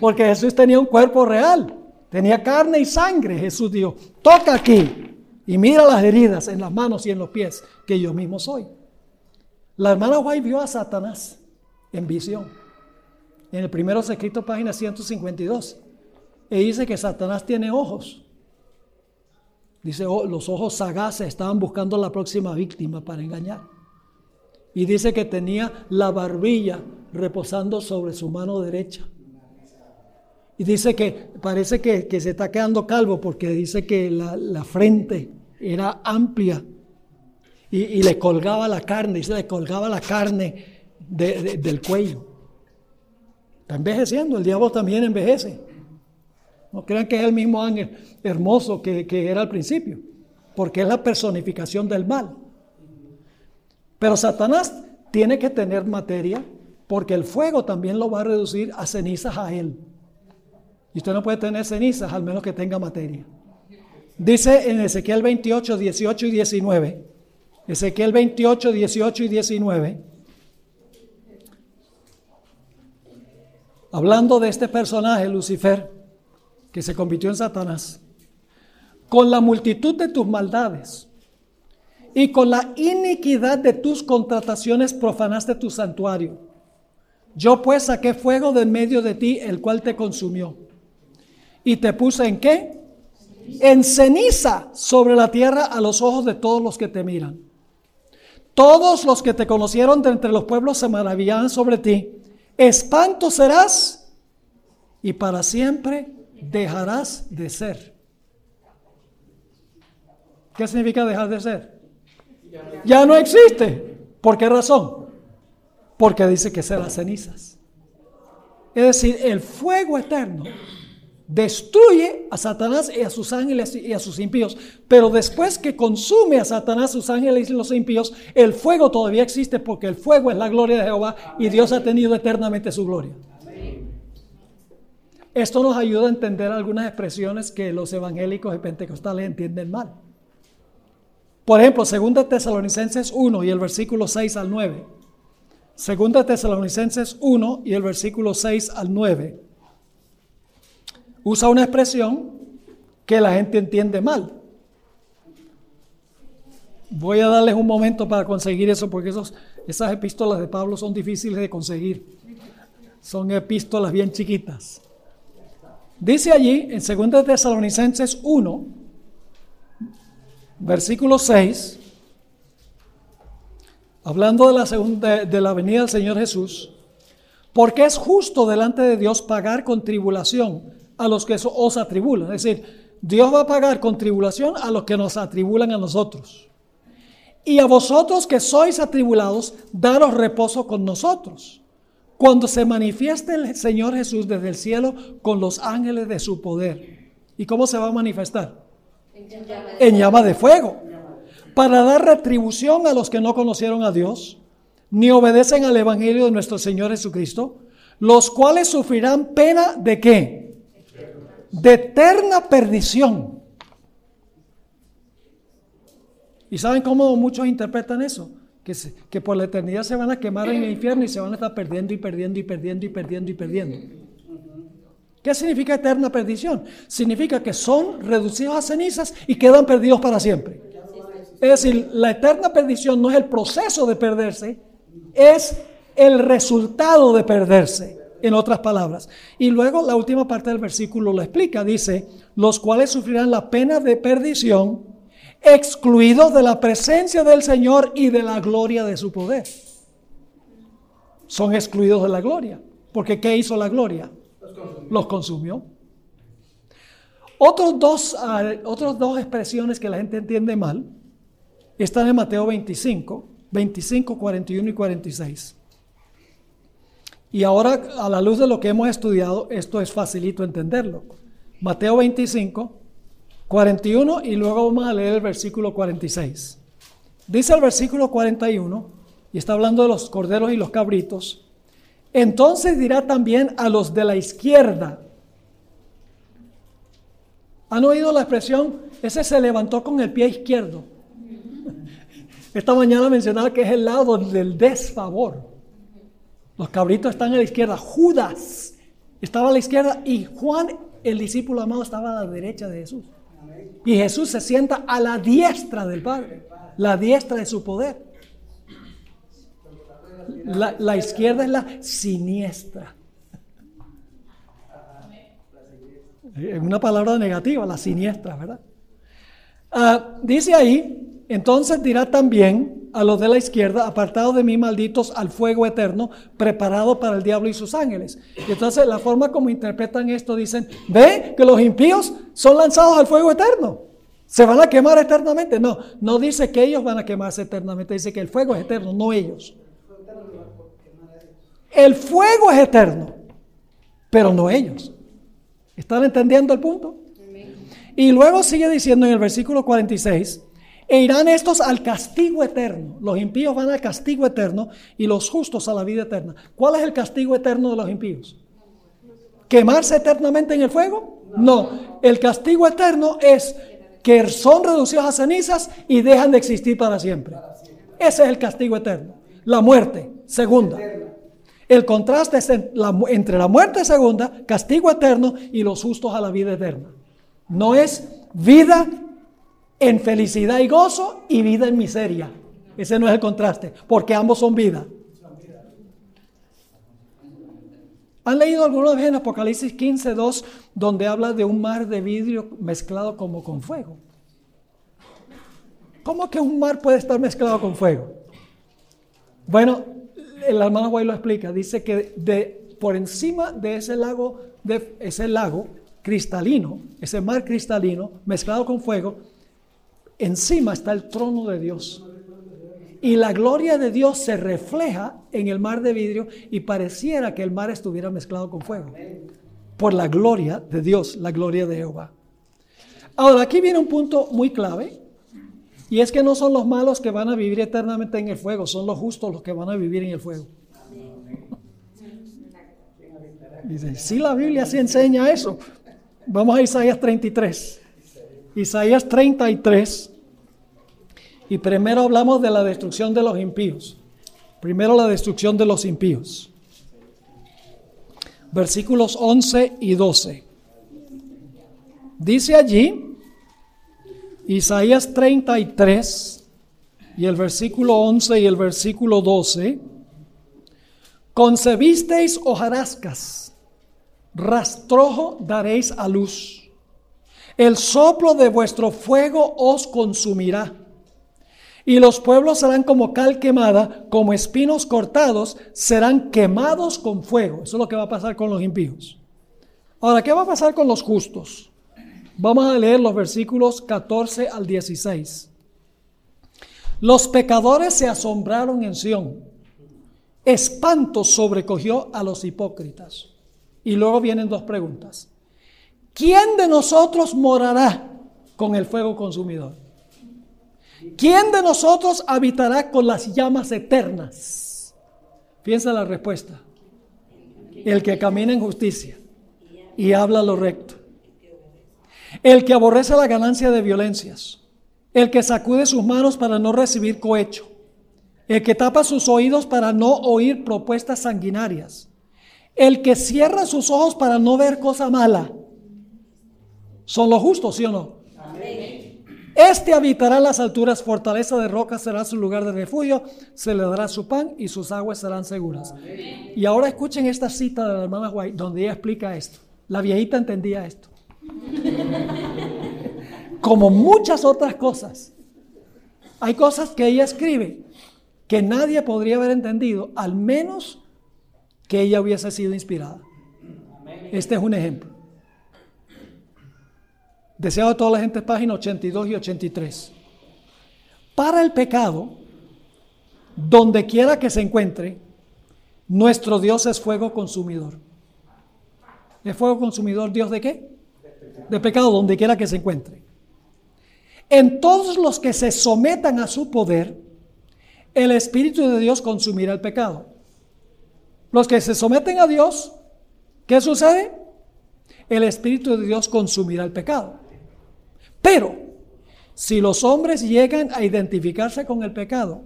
Porque Jesús tenía un cuerpo real, tenía carne y sangre. Jesús dijo, toca aquí y mira las heridas en las manos y en los pies, que yo mismo soy. La hermana White vio a Satanás en visión. En el primero escrito, página 152. Y dice que Satanás tiene ojos. Dice, oh, los ojos sagaces estaban buscando la próxima víctima para engañar. Y dice que tenía la barbilla reposando sobre su mano derecha. Y dice que parece que, se está quedando calvo porque dice que la, la frente era amplia y, le colgaba la carne, y se le colgaba la carne del cuello. Está envejeciendo, el diablo también envejece. No crean que es el mismo ángel hermoso que, que era al principio, porque es la personificación del mal. Pero Satanás tiene que tener materia, porque el fuego también lo va a reducir a cenizas a él. Y usted no puede tener cenizas al menos que tenga materia. Dice en Ezequiel 28, 18 y 19. Ezequiel 28, 18 y 19. Hablando de este personaje, Lucifer, que se convirtió en Satanás. con la multitud de tus maldades y con la iniquidad de tus contrataciones profanaste tu santuario. Yo pues saqué fuego de en medio de ti, el cual te consumió. Y te puse en qué? En ceniza sobre la tierra a los ojos de todos los que te miran. Todos los que te conocieron de entre los pueblos se maravillarán sobre ti. Espanto serás y para siempre dejarás de ser. ¿Qué significa dejar de ser? Ya no existe. ¿Por qué razón? Porque dice que será cenizas. Es decir, el fuego eterno destruye a Satanás y a sus ángeles y a sus impíos. Pero después que consume a Satanás, sus ángeles y los impíos, el fuego todavía existe porque el fuego es la gloria de Jehová y Dios ha tenido eternamente su gloria. Esto nos ayuda a entender algunas expresiones que los evangélicos y pentecostales entienden mal. Por ejemplo, 2 Tesalonicenses 1 y el versículo 6 al 9. 2 Tesalonicenses 1 y el versículo 6 al 9 usa una expresión que la gente entiende mal. Voy a darles un momento para conseguir eso porque esos, esas epístolas de Pablo son difíciles de conseguir. Son epístolas bien chiquitas. Dice allí en 2 Tesalonicenses 1, versículo 6, hablando de la, segunda, de la venida del Señor Jesús, porque es justo delante de Dios pagar con tribulación a los que os atribulan. Es decir, Dios va a pagar con tribulación a los que nos atribulan a nosotros. Y a vosotros que sois atribulados, daros reposo con nosotros. Cuando se manifieste el Señor Jesús desde el cielo con los ángeles de su poder. ¿Y cómo se va a manifestar? En llama de fuego. Para dar retribución a los que no conocieron a Dios, ni obedecen al Evangelio de nuestro Señor Jesucristo, los cuales sufrirán pena de qué? De eterna perdición. ¿Y saben cómo muchos interpretan eso? Que, por la eternidad se van a quemar en el infierno y se van a estar perdiendo y perdiendo y perdiendo y perdiendo y perdiendo. ¿Qué significa eterna perdición? Significa que son reducidos a cenizas y quedan perdidos para siempre. Es decir, la eterna perdición no es el proceso de perderse, es el resultado de perderse en otras palabras. Y luego la última parte del versículo lo explica, dice, los cuales sufrirán la pena de perdición, excluidos de la presencia del Señor y de la gloria de su poder. Son excluidos de la gloria, porque ¿qué hizo la gloria? Los consumió. Otros dos, ah, otras dos expresiones que la gente entiende mal están en Mateo 25, 25, 41 y 46. Y ahora, a la luz de lo que hemos estudiado, esto es facilito entenderlo. Mateo 25, 41 y luego vamos a leer el versículo 46. Dice el versículo 41, y está hablando de los corderos y los cabritos, entonces dirá también a los de la izquierda. ¿Han oído la expresión? Ese se levantó con el pie izquierdo. Esta mañana mencionaba que es el lado del desfavor. Los cabritos están a la izquierda. Judas estaba a la izquierda y Juan, el discípulo amado, estaba a la derecha de Jesús. Y Jesús se sienta a la diestra del Padre, la diestra de su poder. La, izquierda es la siniestra. Es una palabra negativa, la siniestra, ¿verdad? Ah, dice ahí, entonces dirá también a los de la izquierda, apartados de mí, malditos, al fuego eterno, preparado para el diablo y sus ángeles. Y entonces la forma como interpretan esto dicen, ve que los impíos son lanzados al fuego eterno. Se van a quemar eternamente. No, no dice que ellos van a quemarse eternamente, dice que el fuego es eterno, no ellos. El fuego es eterno, pero no ellos. ¿Están entendiendo el punto? Y luego sigue diciendo en el versículo 46, e irán estos al castigo eterno. Los impíos van al castigo eterno y los justos a la vida eterna. ¿Cuál es el castigo eterno de los impíos? ¿Quemarse eternamente en el fuego? No. El castigo eterno es que son reducidos a cenizas y dejan de existir para siempre. Ese es el castigo eterno. La muerte, segunda. El contraste es entre la muerte segunda, castigo eterno, y los justos a la vida eterna. No es vida en felicidad y gozo y vida en miseria. Ese no es el contraste, porque ambos son vida. ¿Han leído alguna vez en Apocalipsis 15, 2, donde habla de un mar de vidrio mezclado como con fuego? ¿Cómo que un mar puede estar mezclado con fuego? Bueno, el hermano Guay lo explica. Dice que de, por encima de ese lago, de ese lago cristalino, ese mar cristalino mezclado con fuego, encima está el trono de Dios. Y la gloria de Dios se refleja en el mar de vidrio y pareciera que el mar estuviera mezclado con fuego. Por la gloria de Dios, la gloria de Jehová. Ahora, aquí viene un punto muy clave. Y es que no son los malos que van a vivir eternamente en el fuego, son los justos los que van a vivir en el fuego. Dice, sí, la Biblia sí enseña eso. Vamos a Isaías 33. Isaías 33. Y primero hablamos de la destrucción de los impíos. Primero la destrucción de los impíos. Versículos 11 y 12. Dice allí, Isaías 33 y el versículo 11 y el versículo 12. Concebisteis hojarascas, rastrojo daréis a luz. El soplo de vuestro fuego os consumirá y los pueblos serán como cal quemada, como espinos cortados, serán quemados con fuego. Eso es lo que va a pasar con los impíos. Ahora, ¿qué va a pasar con los justos? Vamos a leer los versículos 14 al 16. Los pecadores se asombraron en Sión. Espanto sobrecogió a los hipócritas. Y luego vienen dos preguntas. ¿Quién de nosotros morará con el fuego consumidor? ¿Quién de nosotros habitará con las llamas eternas? Piensa la respuesta. El que camina en justicia y habla lo recto. El que aborrece la ganancia de violencias. El que sacude sus manos para no recibir cohecho. El que tapa sus oídos para no oír propuestas sanguinarias. El que cierra sus ojos para no ver cosa mala. ¿Son los justos, sí o no? Este habitará las alturas, fortaleza de roca será su lugar de refugio, se le dará su pan y sus aguas serán seguras. Y ahora escuchen esta cita de la hermana White, donde ella explica esto. La viejita entendía esto. Como muchas otras cosas. Hay cosas que ella escribe que nadie podría haber entendido, al menos que ella hubiese sido inspirada. Este es un ejemplo. Deseado a toda la gente, página 82 y 83. Para el pecado, donde quiera que se encuentre, nuestro Dios es fuego consumidor. ¿Es fuego consumidor Dios de qué? De pecado, donde quiera que se encuentre. En todos los que se sometan a su poder, el Espíritu de Dios consumirá el pecado. Los que se someten a Dios, ¿qué sucede? El Espíritu de Dios consumirá el pecado. Pero si los hombres llegan a identificarse con el pecado,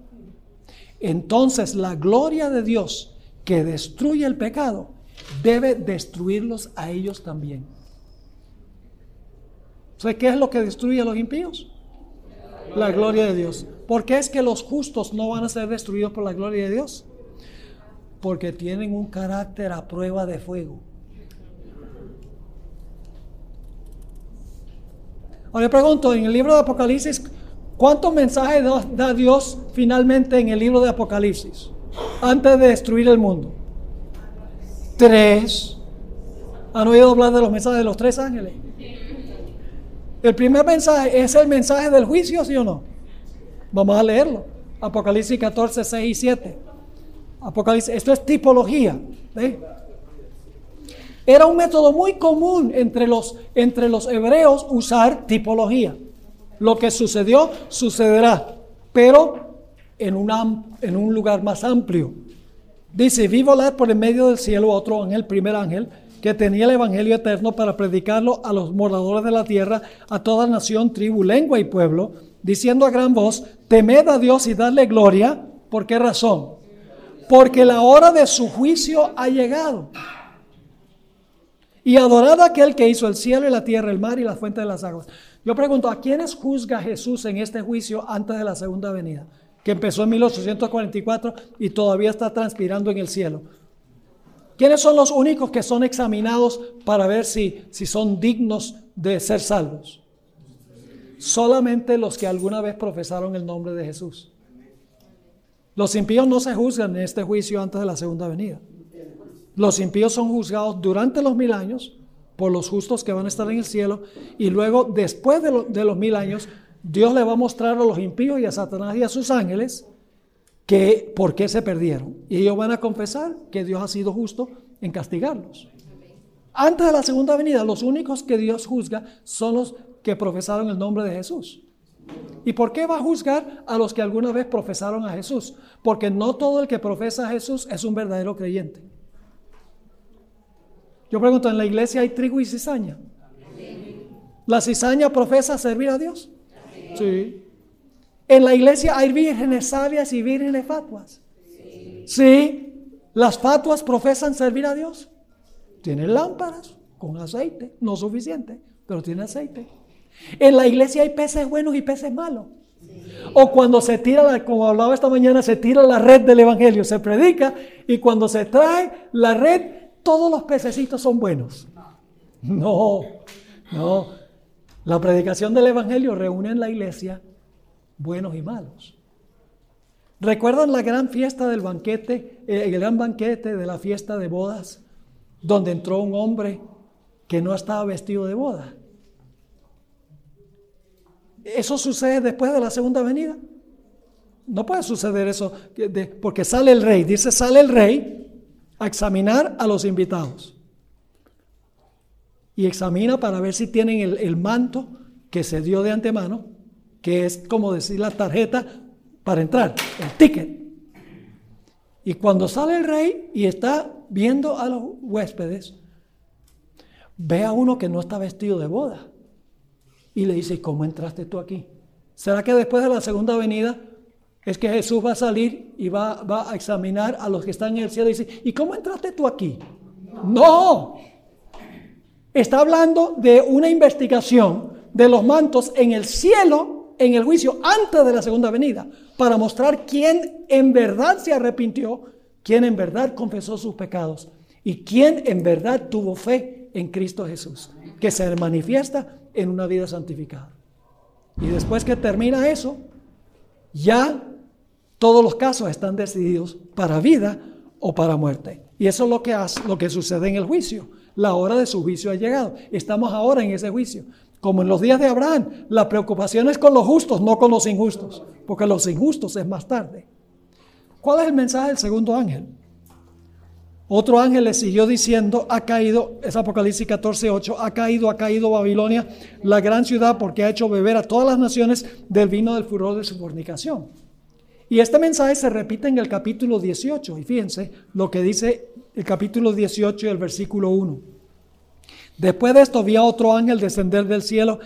entonces la gloria de Dios que destruye el pecado debe destruirlos a ellos también. ¿Sabe qué es lo que destruye a los impíos? La gloria de Dios. ¿Por qué es que los justos no van a ser destruidos por la gloria de Dios? Porque tienen un carácter a prueba de fuego. Ahora pregunto, en el libro de Apocalipsis, ¿cuántos mensajes da Dios finalmente en el libro de Apocalipsis? Antes de destruir el mundo. Tres. ¿Han oído hablar de los mensajes de los tres ángeles? El primer mensaje es el mensaje del juicio, ¿sí o no? Vamos a leerlo. Apocalipsis 14, 6 y 7. Apocalipsis, esto es tipología. ¿ve? Era un método muy común entre los, entre los hebreos usar tipología. Lo que sucedió, sucederá, pero en, en un lugar más amplio. Dice, vi volar por el medio del cielo otro ángel, primer ángel, que tenía el Evangelio eterno para predicarlo a los moradores de la tierra, a toda nación, tribu, lengua y pueblo, diciendo a gran voz, temed a Dios y dadle gloria. ¿Por qué razón? Porque la hora de su juicio ha llegado y adorad a aquel que hizo el cielo y la tierra, el mar y la fuente de las aguas. Yo pregunto, ¿a quiénes juzga Jesús en este juicio antes de la segunda venida? Que empezó en 1844 y todavía está transpirando en el cielo. ¿Quiénes son los únicos que son examinados para ver si, si son dignos de ser salvos? Solamente los que alguna vez profesaron el nombre de Jesús. Los impíos no se juzgan en este juicio antes de la segunda venida. Los impíos son juzgados durante los mil años por los justos que van a estar en el cielo y luego después de, los mil años Dios le va a mostrar a los impíos y a Satanás y a sus ángeles que por qué se perdieron. Y ellos van a confesar que Dios ha sido justo en castigarlos. Antes de la segunda venida, los únicos que Dios juzga son los que profesaron el nombre de Jesús. ¿Y por qué va a juzgar a los que alguna vez profesaron a Jesús? Porque no todo el que profesa a Jesús es un verdadero creyente. Yo pregunto, ¿en la iglesia hay trigo y cizaña? ¿La cizaña profesa servir a Dios? Sí. ¿En la iglesia hay vírgenes sabias y vírgenes fatuas? Sí. ¿Las fatuas profesan servir a Dios? Tienen lámparas con aceite, no suficiente, pero tiene aceite. En la iglesia hay peces buenos y peces malos. O cuando se tira, como hablaba esta mañana, se tira la red del Evangelio, se predica y cuando se trae la red todos los pececitos son buenos. No, no. La predicación del Evangelio reúne en la iglesia buenos y malos. ¿Recuerdan la gran fiesta del banquete, eh, el gran banquete de la fiesta de bodas, donde entró un hombre que no estaba vestido de boda? ¿Eso sucede después de la segunda venida? No puede suceder eso, porque sale el rey, dice sale el rey, a examinar a los invitados. Y examina para ver si tienen el, manto que se dio de antemano, que es como decir la tarjeta para entrar, el ticket. Y cuando sale el rey y está viendo a los huéspedes, ve a uno que no está vestido de boda. Y le dice, ¿cómo entraste tú aquí? ¿Será que después de la segunda venida es que Jesús va a salir y va, a examinar a los que están en el cielo y dice, ¿y cómo entraste tú aquí? No. Está hablando de una investigación de los mantos en el cielo, en el juicio, antes de la segunda venida, para mostrar quién en verdad se arrepintió, quién en verdad confesó sus pecados y quién en verdad tuvo fe en Cristo Jesús, que se manifiesta en una vida santificada. Y después que termina eso, ya todos los casos están decididos para vida o para muerte. Y eso es lo que, hace, lo que sucede en el juicio. La hora de su juicio ha llegado. Estamos ahora en ese juicio. Como en los días de Abraham, la preocupación es con los justos, no con los injustos, porque los injustos es más tarde. ¿Cuál es el mensaje del segundo ángel? Otro ángel le siguió diciendo, ha caído, es Apocalipsis 14, 8, ha caído, ha caído Babilonia, la gran ciudad, porque ha hecho beber a todas las naciones del vino del furor de su fornicación. Y este mensaje se repite en el capítulo 18. Y fíjense lo que dice el capítulo 18 y el versículo 1. Después de esto vi a otro ángel descender del cielo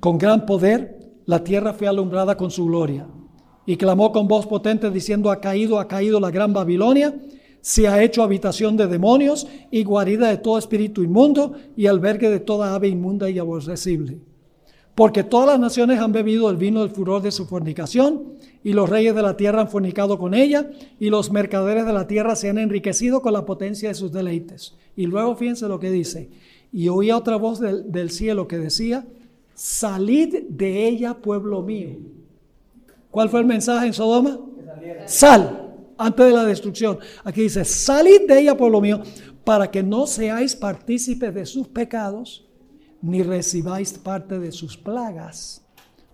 con gran poder. La tierra fue alumbrada con su gloria. Y clamó con voz potente diciendo, ha caído, ha caído la gran Babilonia, se ha hecho habitación de demonios y guarida de todo espíritu inmundo y albergue de toda ave inmunda y aborrecible porque todas las naciones han bebido el vino del furor de su fornicación, y los reyes de la tierra han fornicado con ella, y los mercaderes de la tierra se han enriquecido con la potencia de sus deleites. Y luego fíjense lo que dice, y oía otra voz del, cielo que decía, salid de ella, pueblo mío. ¿Cuál fue el mensaje en Sodoma? Sal, antes de la destrucción. Aquí dice, salid de ella, pueblo mío, para que no seáis partícipes de sus pecados ni recibáis parte de sus plagas,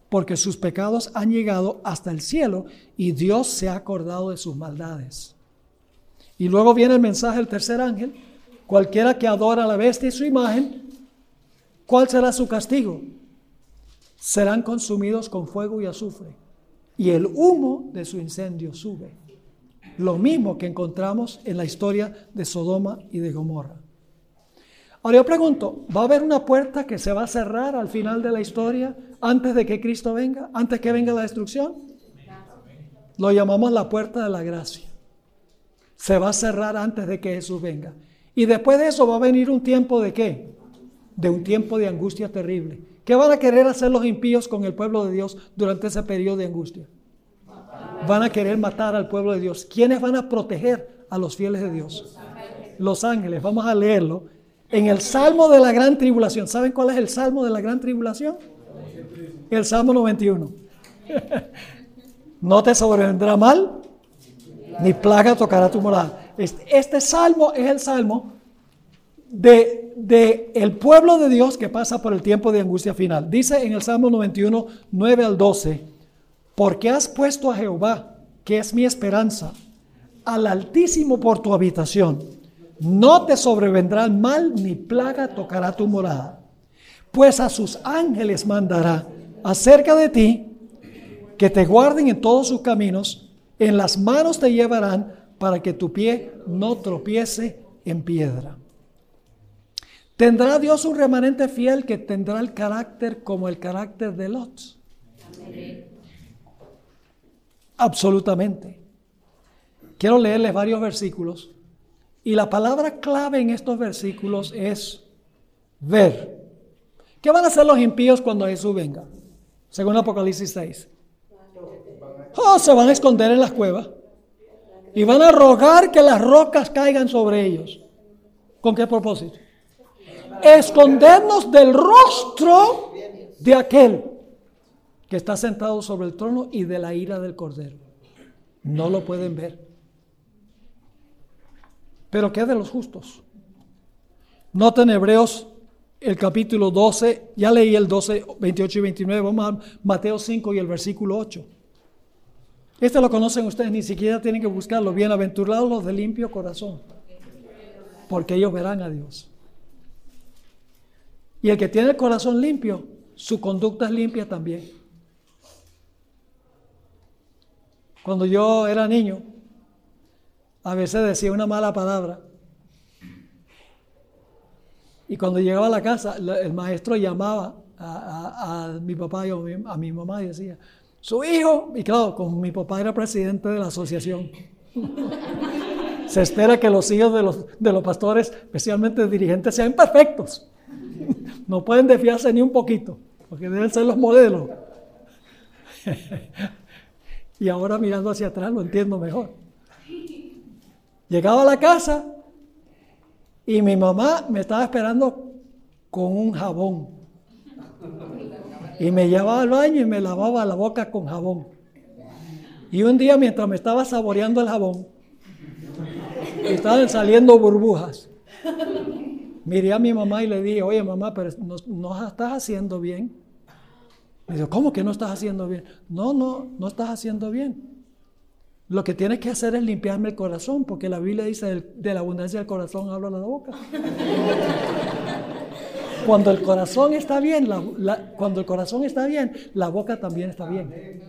porque sus pecados han llegado hasta el cielo y Dios se ha acordado de sus maldades. Y luego viene el mensaje del tercer ángel, cualquiera que adora a la bestia y su imagen, ¿cuál será su castigo? Serán consumidos con fuego y azufre, y el humo de su incendio sube. Lo mismo que encontramos en la historia de Sodoma y de Gomorra. Ahora yo pregunto, ¿va a haber una puerta que se va a cerrar al final de la historia antes de que Cristo venga, antes que venga la destrucción? Lo llamamos la puerta de la gracia. Se va a cerrar antes de que Jesús venga. Y después de eso va a venir un tiempo de qué? De un tiempo de angustia terrible. ¿Qué van a querer hacer los impíos con el pueblo de Dios durante ese periodo de angustia? Van a querer matar al pueblo de Dios. ¿Quiénes van a proteger a los fieles de Dios? Los ángeles. Vamos a leerlo. En el Salmo de la Gran Tribulación. ¿Saben cuál es el Salmo de la Gran Tribulación? El Salmo 91. no te sobrevendrá mal, ni plaga tocará tu morada. Este, salmo es el salmo de, de, el pueblo de Dios que pasa por el tiempo de angustia final. Dice en el Salmo 91, 9 al 12, porque has puesto a Jehová, que es mi esperanza, al Altísimo por tu habitación. No te sobrevendrá mal ni plaga tocará tu morada, pues a sus ángeles mandará acerca de ti que te guarden en todos sus caminos, en las manos te llevarán para que tu pie no tropiece en piedra. ¿Tendrá Dios un remanente fiel que tendrá el carácter como el carácter de Lot? Absolutamente. Quiero leerles varios versículos y la palabra clave en estos versículos es ver. ¿Qué van a hacer los impíos cuando Jesús venga? Según Apocalipsis 6. Oh, se van a esconder en las cuevas y van a rogar que las rocas caigan sobre ellos. ¿Con qué propósito? Escondernos del rostro de aquel que está sentado sobre el trono y de la ira del cordero. No lo pueden ver. Pero ¿qué de los justos? Noten Hebreos el capítulo 12, ya leí el 12, 28 y 29, vamos a Mateo 5 y el versículo 8. Este lo conocen ustedes, ni siquiera tienen que buscarlo. Bienaventurados los de limpio corazón, porque ellos verán a Dios. Y el que tiene el corazón limpio, su conducta es limpia también. Cuando yo era niño, a veces decía una mala palabra. Y cuando llegaba a la casa, el maestro llamaba a, mi papá y a mi mamá y decía, su hijo, y claro, como mi papá era presidente de la asociación, se espera que los hijos de los, de los pastores, especialmente dirigentes, sean perfectos. No pueden desfiarse ni un poquito, porque deben ser los modelos. y ahora mirando hacia atrás lo entiendo mejor. Llegaba a la casa y mi mamá me estaba esperando con un jabón. Y me llevaba al baño y me lavaba la boca con jabón. Y un día mientras me estaba saboreando el jabón, estaban saliendo burbujas. Miré a mi mamá y le dije, oye mamá, pero no, estás haciendo bien. Me dijo, ¿cómo que no estás haciendo bien? No, no, no estás haciendo bien. Lo que tienes que hacer es limpiarme el corazón, porque la Biblia dice, de la abundancia del corazón habla la boca. Cuando el corazón está bien, cuando el corazón está bien, la boca también está bien.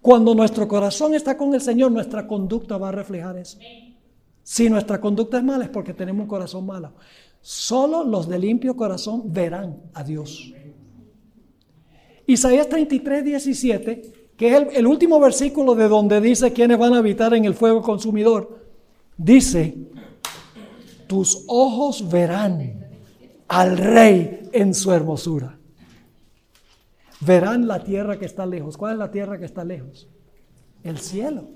Cuando nuestro corazón está con el Señor, nuestra conducta va a reflejar eso. Si nuestra conducta es mala es porque tenemos un corazón malo. Solo los de limpio corazón verán a Dios. Isaías 33, 17, que es el, último versículo de donde dice quiénes van a habitar en el fuego consumidor, dice, tus ojos verán al rey en su hermosura. Verán la tierra que está lejos. ¿Cuál es la tierra que está lejos? El cielo.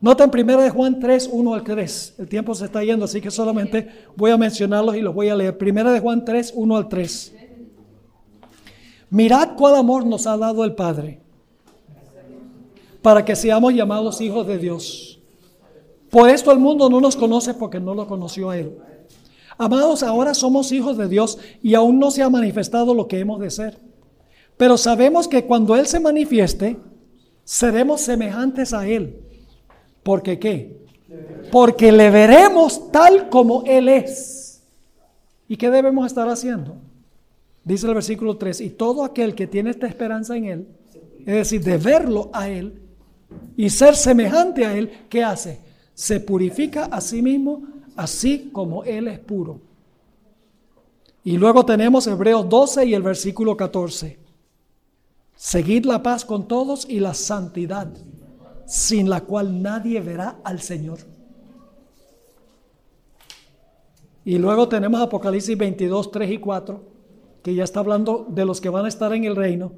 Noten primero de Juan 3, 1 al 3. El tiempo se está yendo, así que solamente voy a mencionarlos y los voy a leer. Primera de Juan 3, 1 al 3. Mirad cuál amor nos ha dado el Padre para que seamos llamados hijos de Dios. Por esto el mundo no nos conoce porque no lo conoció a Él. Amados, ahora somos hijos de Dios y aún no se ha manifestado lo que hemos de ser. Pero sabemos que cuando Él se manifieste, seremos semejantes a Él. ¿Por qué? Porque le veremos tal como Él es. ¿Y qué debemos estar haciendo? Dice el versículo 3, y todo aquel que tiene esta esperanza en Él, es decir, de verlo a Él y ser semejante a Él, ¿qué hace? Se purifica a sí mismo así como Él es puro. Y luego tenemos Hebreos 12 y el versículo 14. Seguid la paz con todos y la santidad, sin la cual nadie verá al Señor. Y luego tenemos Apocalipsis 22, 3 y 4, que ya está hablando de los que van a estar en el reino.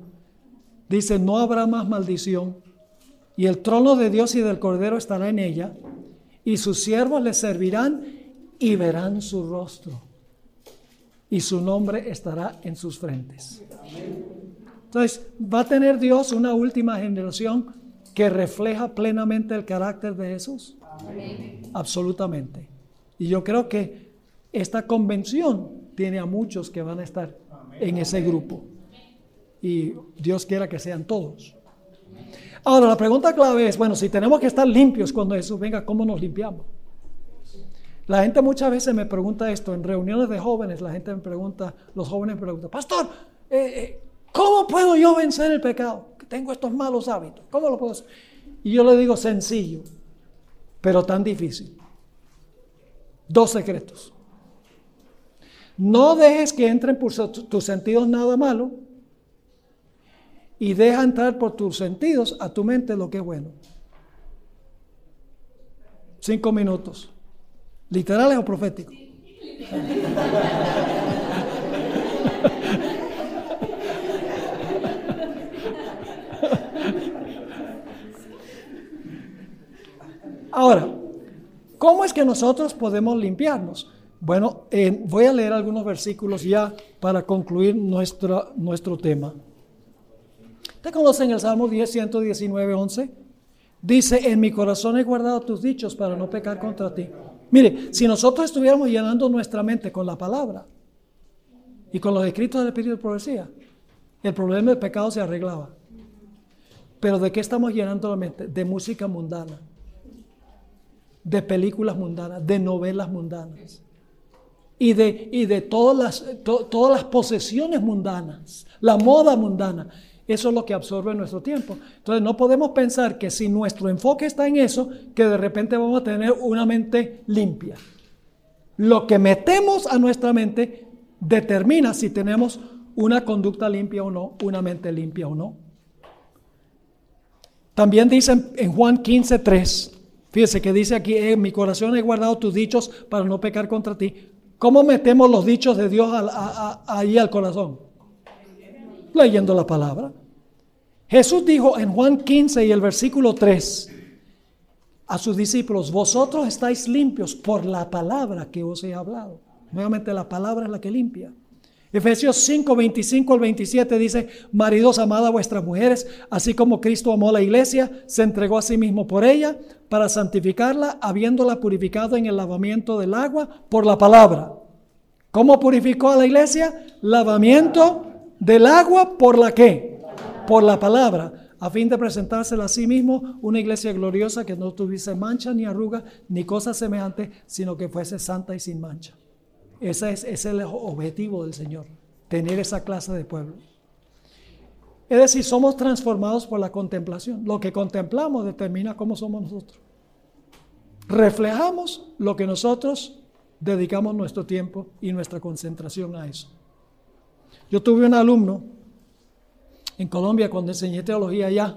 Dice, no habrá más maldición, y el trono de Dios y del Cordero estará en ella, y sus siervos le servirán y verán su rostro, y su nombre estará en sus frentes. Entonces, va a tener Dios una última generación que refleja plenamente el carácter de Jesús. Absolutamente. Y yo creo que esta convención tiene a muchos que van a estar en ese grupo. Y Dios quiera que sean todos. Ahora, la pregunta clave es, bueno, si tenemos que estar limpios cuando Jesús venga, ¿cómo nos limpiamos? La gente muchas veces me pregunta esto, en reuniones de jóvenes, la gente me pregunta, los jóvenes me preguntan, pastor, eh, eh, ¿cómo puedo yo vencer el pecado? Que tengo estos malos hábitos, ¿cómo lo puedo hacer? Y yo le digo sencillo, pero tan difícil. Dos secretos. No dejes que entren por tus sentidos nada malo y deja entrar por tus sentidos a tu mente lo que es bueno. Cinco minutos. ¿Literales o proféticos? Ahora, ¿cómo es que nosotros podemos limpiarnos? Bueno, voy a leer algunos versículos ya para concluir nuestro, nuestro tema. ¿Te conocen el Salmo 10, 119, 11? Dice, en mi corazón he guardado tus dichos para no pecar contra ti. Mire, si nosotros estuviéramos llenando nuestra mente con la palabra y con los escritos del Espíritu de Profecía, el problema del pecado se arreglaba. Pero ¿de qué estamos llenando la mente? De música mundana, de películas mundanas, de novelas mundanas y de, y de todas, las, todas las posesiones mundanas, la moda mundana. Eso es lo que absorbe nuestro tiempo. Entonces no podemos pensar que si nuestro enfoque está en eso, que de repente vamos a tener una mente limpia. Lo que metemos a nuestra mente determina si tenemos una conducta limpia o no, una mente limpia o no. También dice en Juan 15, 3, fíjese que dice aquí, en mi corazón he guardado tus dichos para no pecar contra ti. ¿Cómo metemos los dichos de Dios ahí al corazón? Leyendo la palabra. Jesús dijo en Juan 15 y el versículo 3 a sus discípulos, vosotros estáis limpios por la palabra que os he hablado. Nuevamente la palabra es la que limpia. Efesios 5, 25 al 27 dice, maridos, amad a vuestras mujeres, así como Cristo amó a la iglesia, se entregó a sí mismo por ella, para santificarla, habiéndola purificado en el lavamiento del agua por la palabra. ¿Cómo purificó a la iglesia? Lavamiento del agua por la qué? Por la palabra, a fin de presentársela a sí mismo una iglesia gloriosa que no tuviese mancha ni arruga ni cosa semejante, sino que fuese santa y sin mancha. Ese es, el objetivo del Señor, tener esa clase de pueblo. Es decir, somos transformados por la contemplación. Lo que contemplamos determina cómo somos nosotros. Reflejamos lo que nosotros dedicamos nuestro tiempo y nuestra concentración a eso. Yo tuve un alumno en Colombia cuando enseñé teología allá,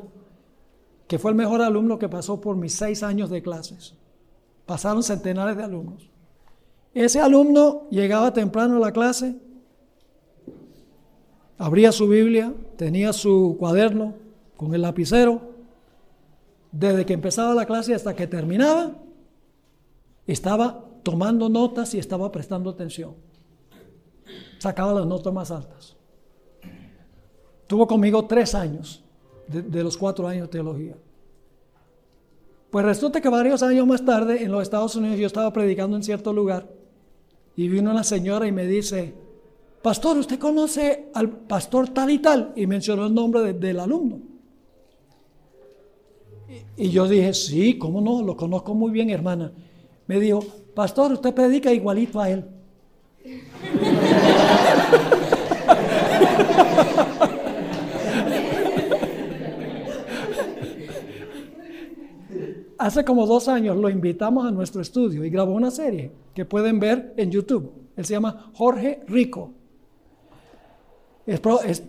que fue el mejor alumno que pasó por mis seis años de clases. Pasaron centenares de alumnos. Ese alumno llegaba temprano a la clase, abría su Biblia, tenía su cuaderno con el lapicero. Desde que empezaba la clase hasta que terminaba, estaba tomando notas y estaba prestando atención. Sacaba las notas más altas. Tuvo conmigo tres años de, los cuatro años de teología. Pues resulta que varios años más tarde, en los Estados Unidos, yo estaba predicando en cierto lugar y vino una señora y me dice, pastor, ¿usted conoce al pastor tal y tal? Y mencionó el nombre del alumno. Y, y yo dije, sí, ¿cómo no? Lo conozco muy bien, hermana. Me dijo, pastor, usted predica igualito a él. Hace como dos años lo invitamos a nuestro estudio y grabó una serie que pueden ver en YouTube. Él se llama Jorge Rico.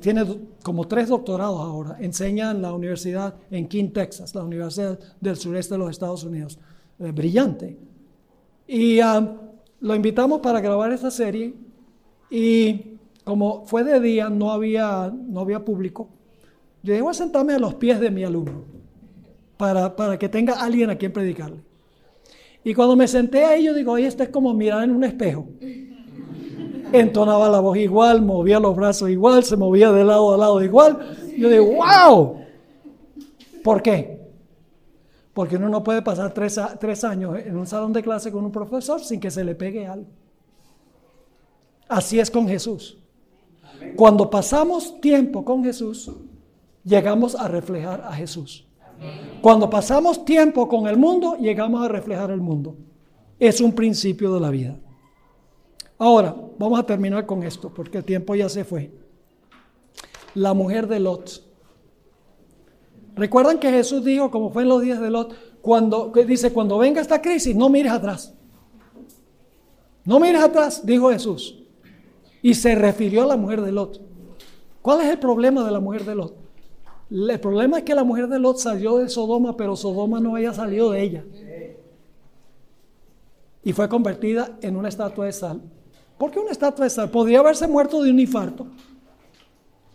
tiene como tres doctorados ahora. Enseña en la universidad en King, Texas, la universidad del sureste de los Estados Unidos. Eh, brillante. Y lo invitamos para grabar esta serie y como fue de día, no había, no había público. Yo dije, a sentarme a los pies de mi alumno para, para que tenga alguien a quien predicarle. Y cuando me senté ahí, yo digo, oye, esto es como mirar en un espejo. Entonaba la voz igual, movía los brazos igual, se movía de lado a lado igual. Yo digo, wow. ¿Por qué? Porque uno no puede pasar tres, tres años en un salón de clase con un profesor sin que se le pegue algo. Así es con Jesús. Cuando pasamos tiempo con Jesús, llegamos a reflejar a Jesús. Cuando pasamos tiempo con el mundo, llegamos a reflejar el mundo. Es un principio de la vida. Ahora, vamos a terminar con esto, porque el tiempo ya se fue. La mujer de Lot. Recuerdan que Jesús dijo, como fue en los días de Lot, cuando dice, cuando venga esta crisis, no mires atrás. No mires atrás, dijo Jesús. Y se refirió a la mujer de Lot. ¿Cuál es el problema de la mujer de Lot? El problema es que la mujer de Lot salió de Sodoma, pero Sodoma no había salido de ella. Y fue convertida en una estatua de sal. ¿Por qué una estatua de sal? Podría haberse muerto de un infarto.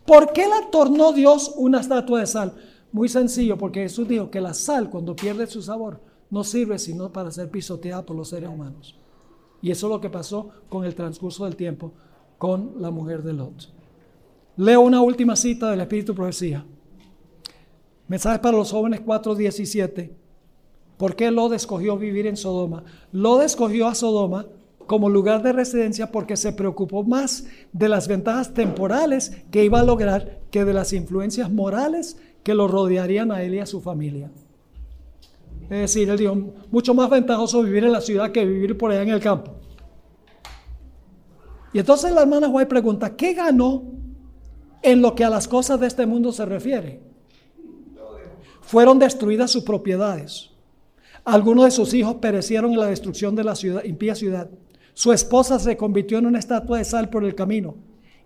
¿Por qué la tornó Dios una estatua de sal? Muy sencillo, porque Jesús dijo que la sal cuando pierde su sabor no sirve sino para ser pisoteada por los seres humanos. Y eso es lo que pasó con el transcurso del tiempo con la mujer de Lot. Leo una última cita del Espíritu Profecía. Mensaje para los jóvenes 4.17. ¿Por qué Lot escogió vivir en Sodoma? Lot escogió a Sodoma como lugar de residencia porque se preocupó más de las ventajas temporales que iba a lograr que de las influencias morales que lo rodearían a él y a su familia. Es decir, él dijo, mucho más ventajoso vivir en la ciudad que vivir por allá en el campo. Y entonces la hermana White pregunta, ¿qué ganó en lo que a las cosas de este mundo se refiere? Fueron destruidas sus propiedades. Algunos de sus hijos perecieron en la destrucción de la impía ciudad. Su esposa se convirtió en una estatua de sal por el camino.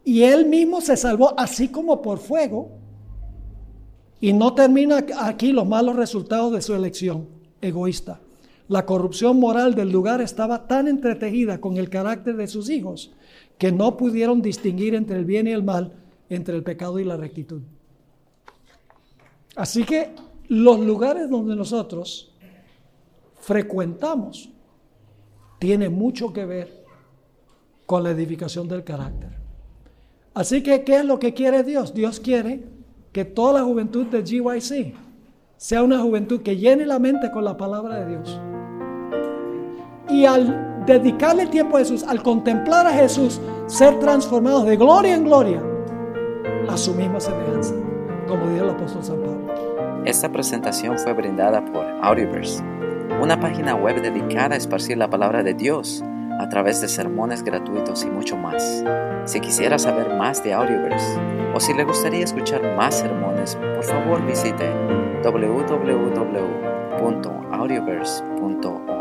Y él mismo se salvó así como por fuego. Y no termina aquí los malos resultados de su elección egoísta. La corrupción moral del lugar estaba tan entretejida con el carácter de sus hijos que no pudieron distinguir entre el bien y el mal, entre el pecado y la rectitud. Así que los lugares donde nosotros frecuentamos tiene mucho que ver con la edificación del carácter. Así que, ¿qué es lo que quiere Dios? Dios quiere que toda la juventud de GYC sea una juventud que llene la mente con la palabra de Dios. Y al dedicarle tiempo a Jesús, al contemplar a Jesús, ser transformados de gloria en gloria a su misma semejanza, como dijo el apóstol San Pablo. Esta presentación fue brindada por Audioverse una página web dedicada a esparcir la palabra de Dios a través de sermones gratuitos y mucho más. Si quisiera saber más de Audioverse o si le gustaría escuchar más sermones, por favor visite www.audioverse.org.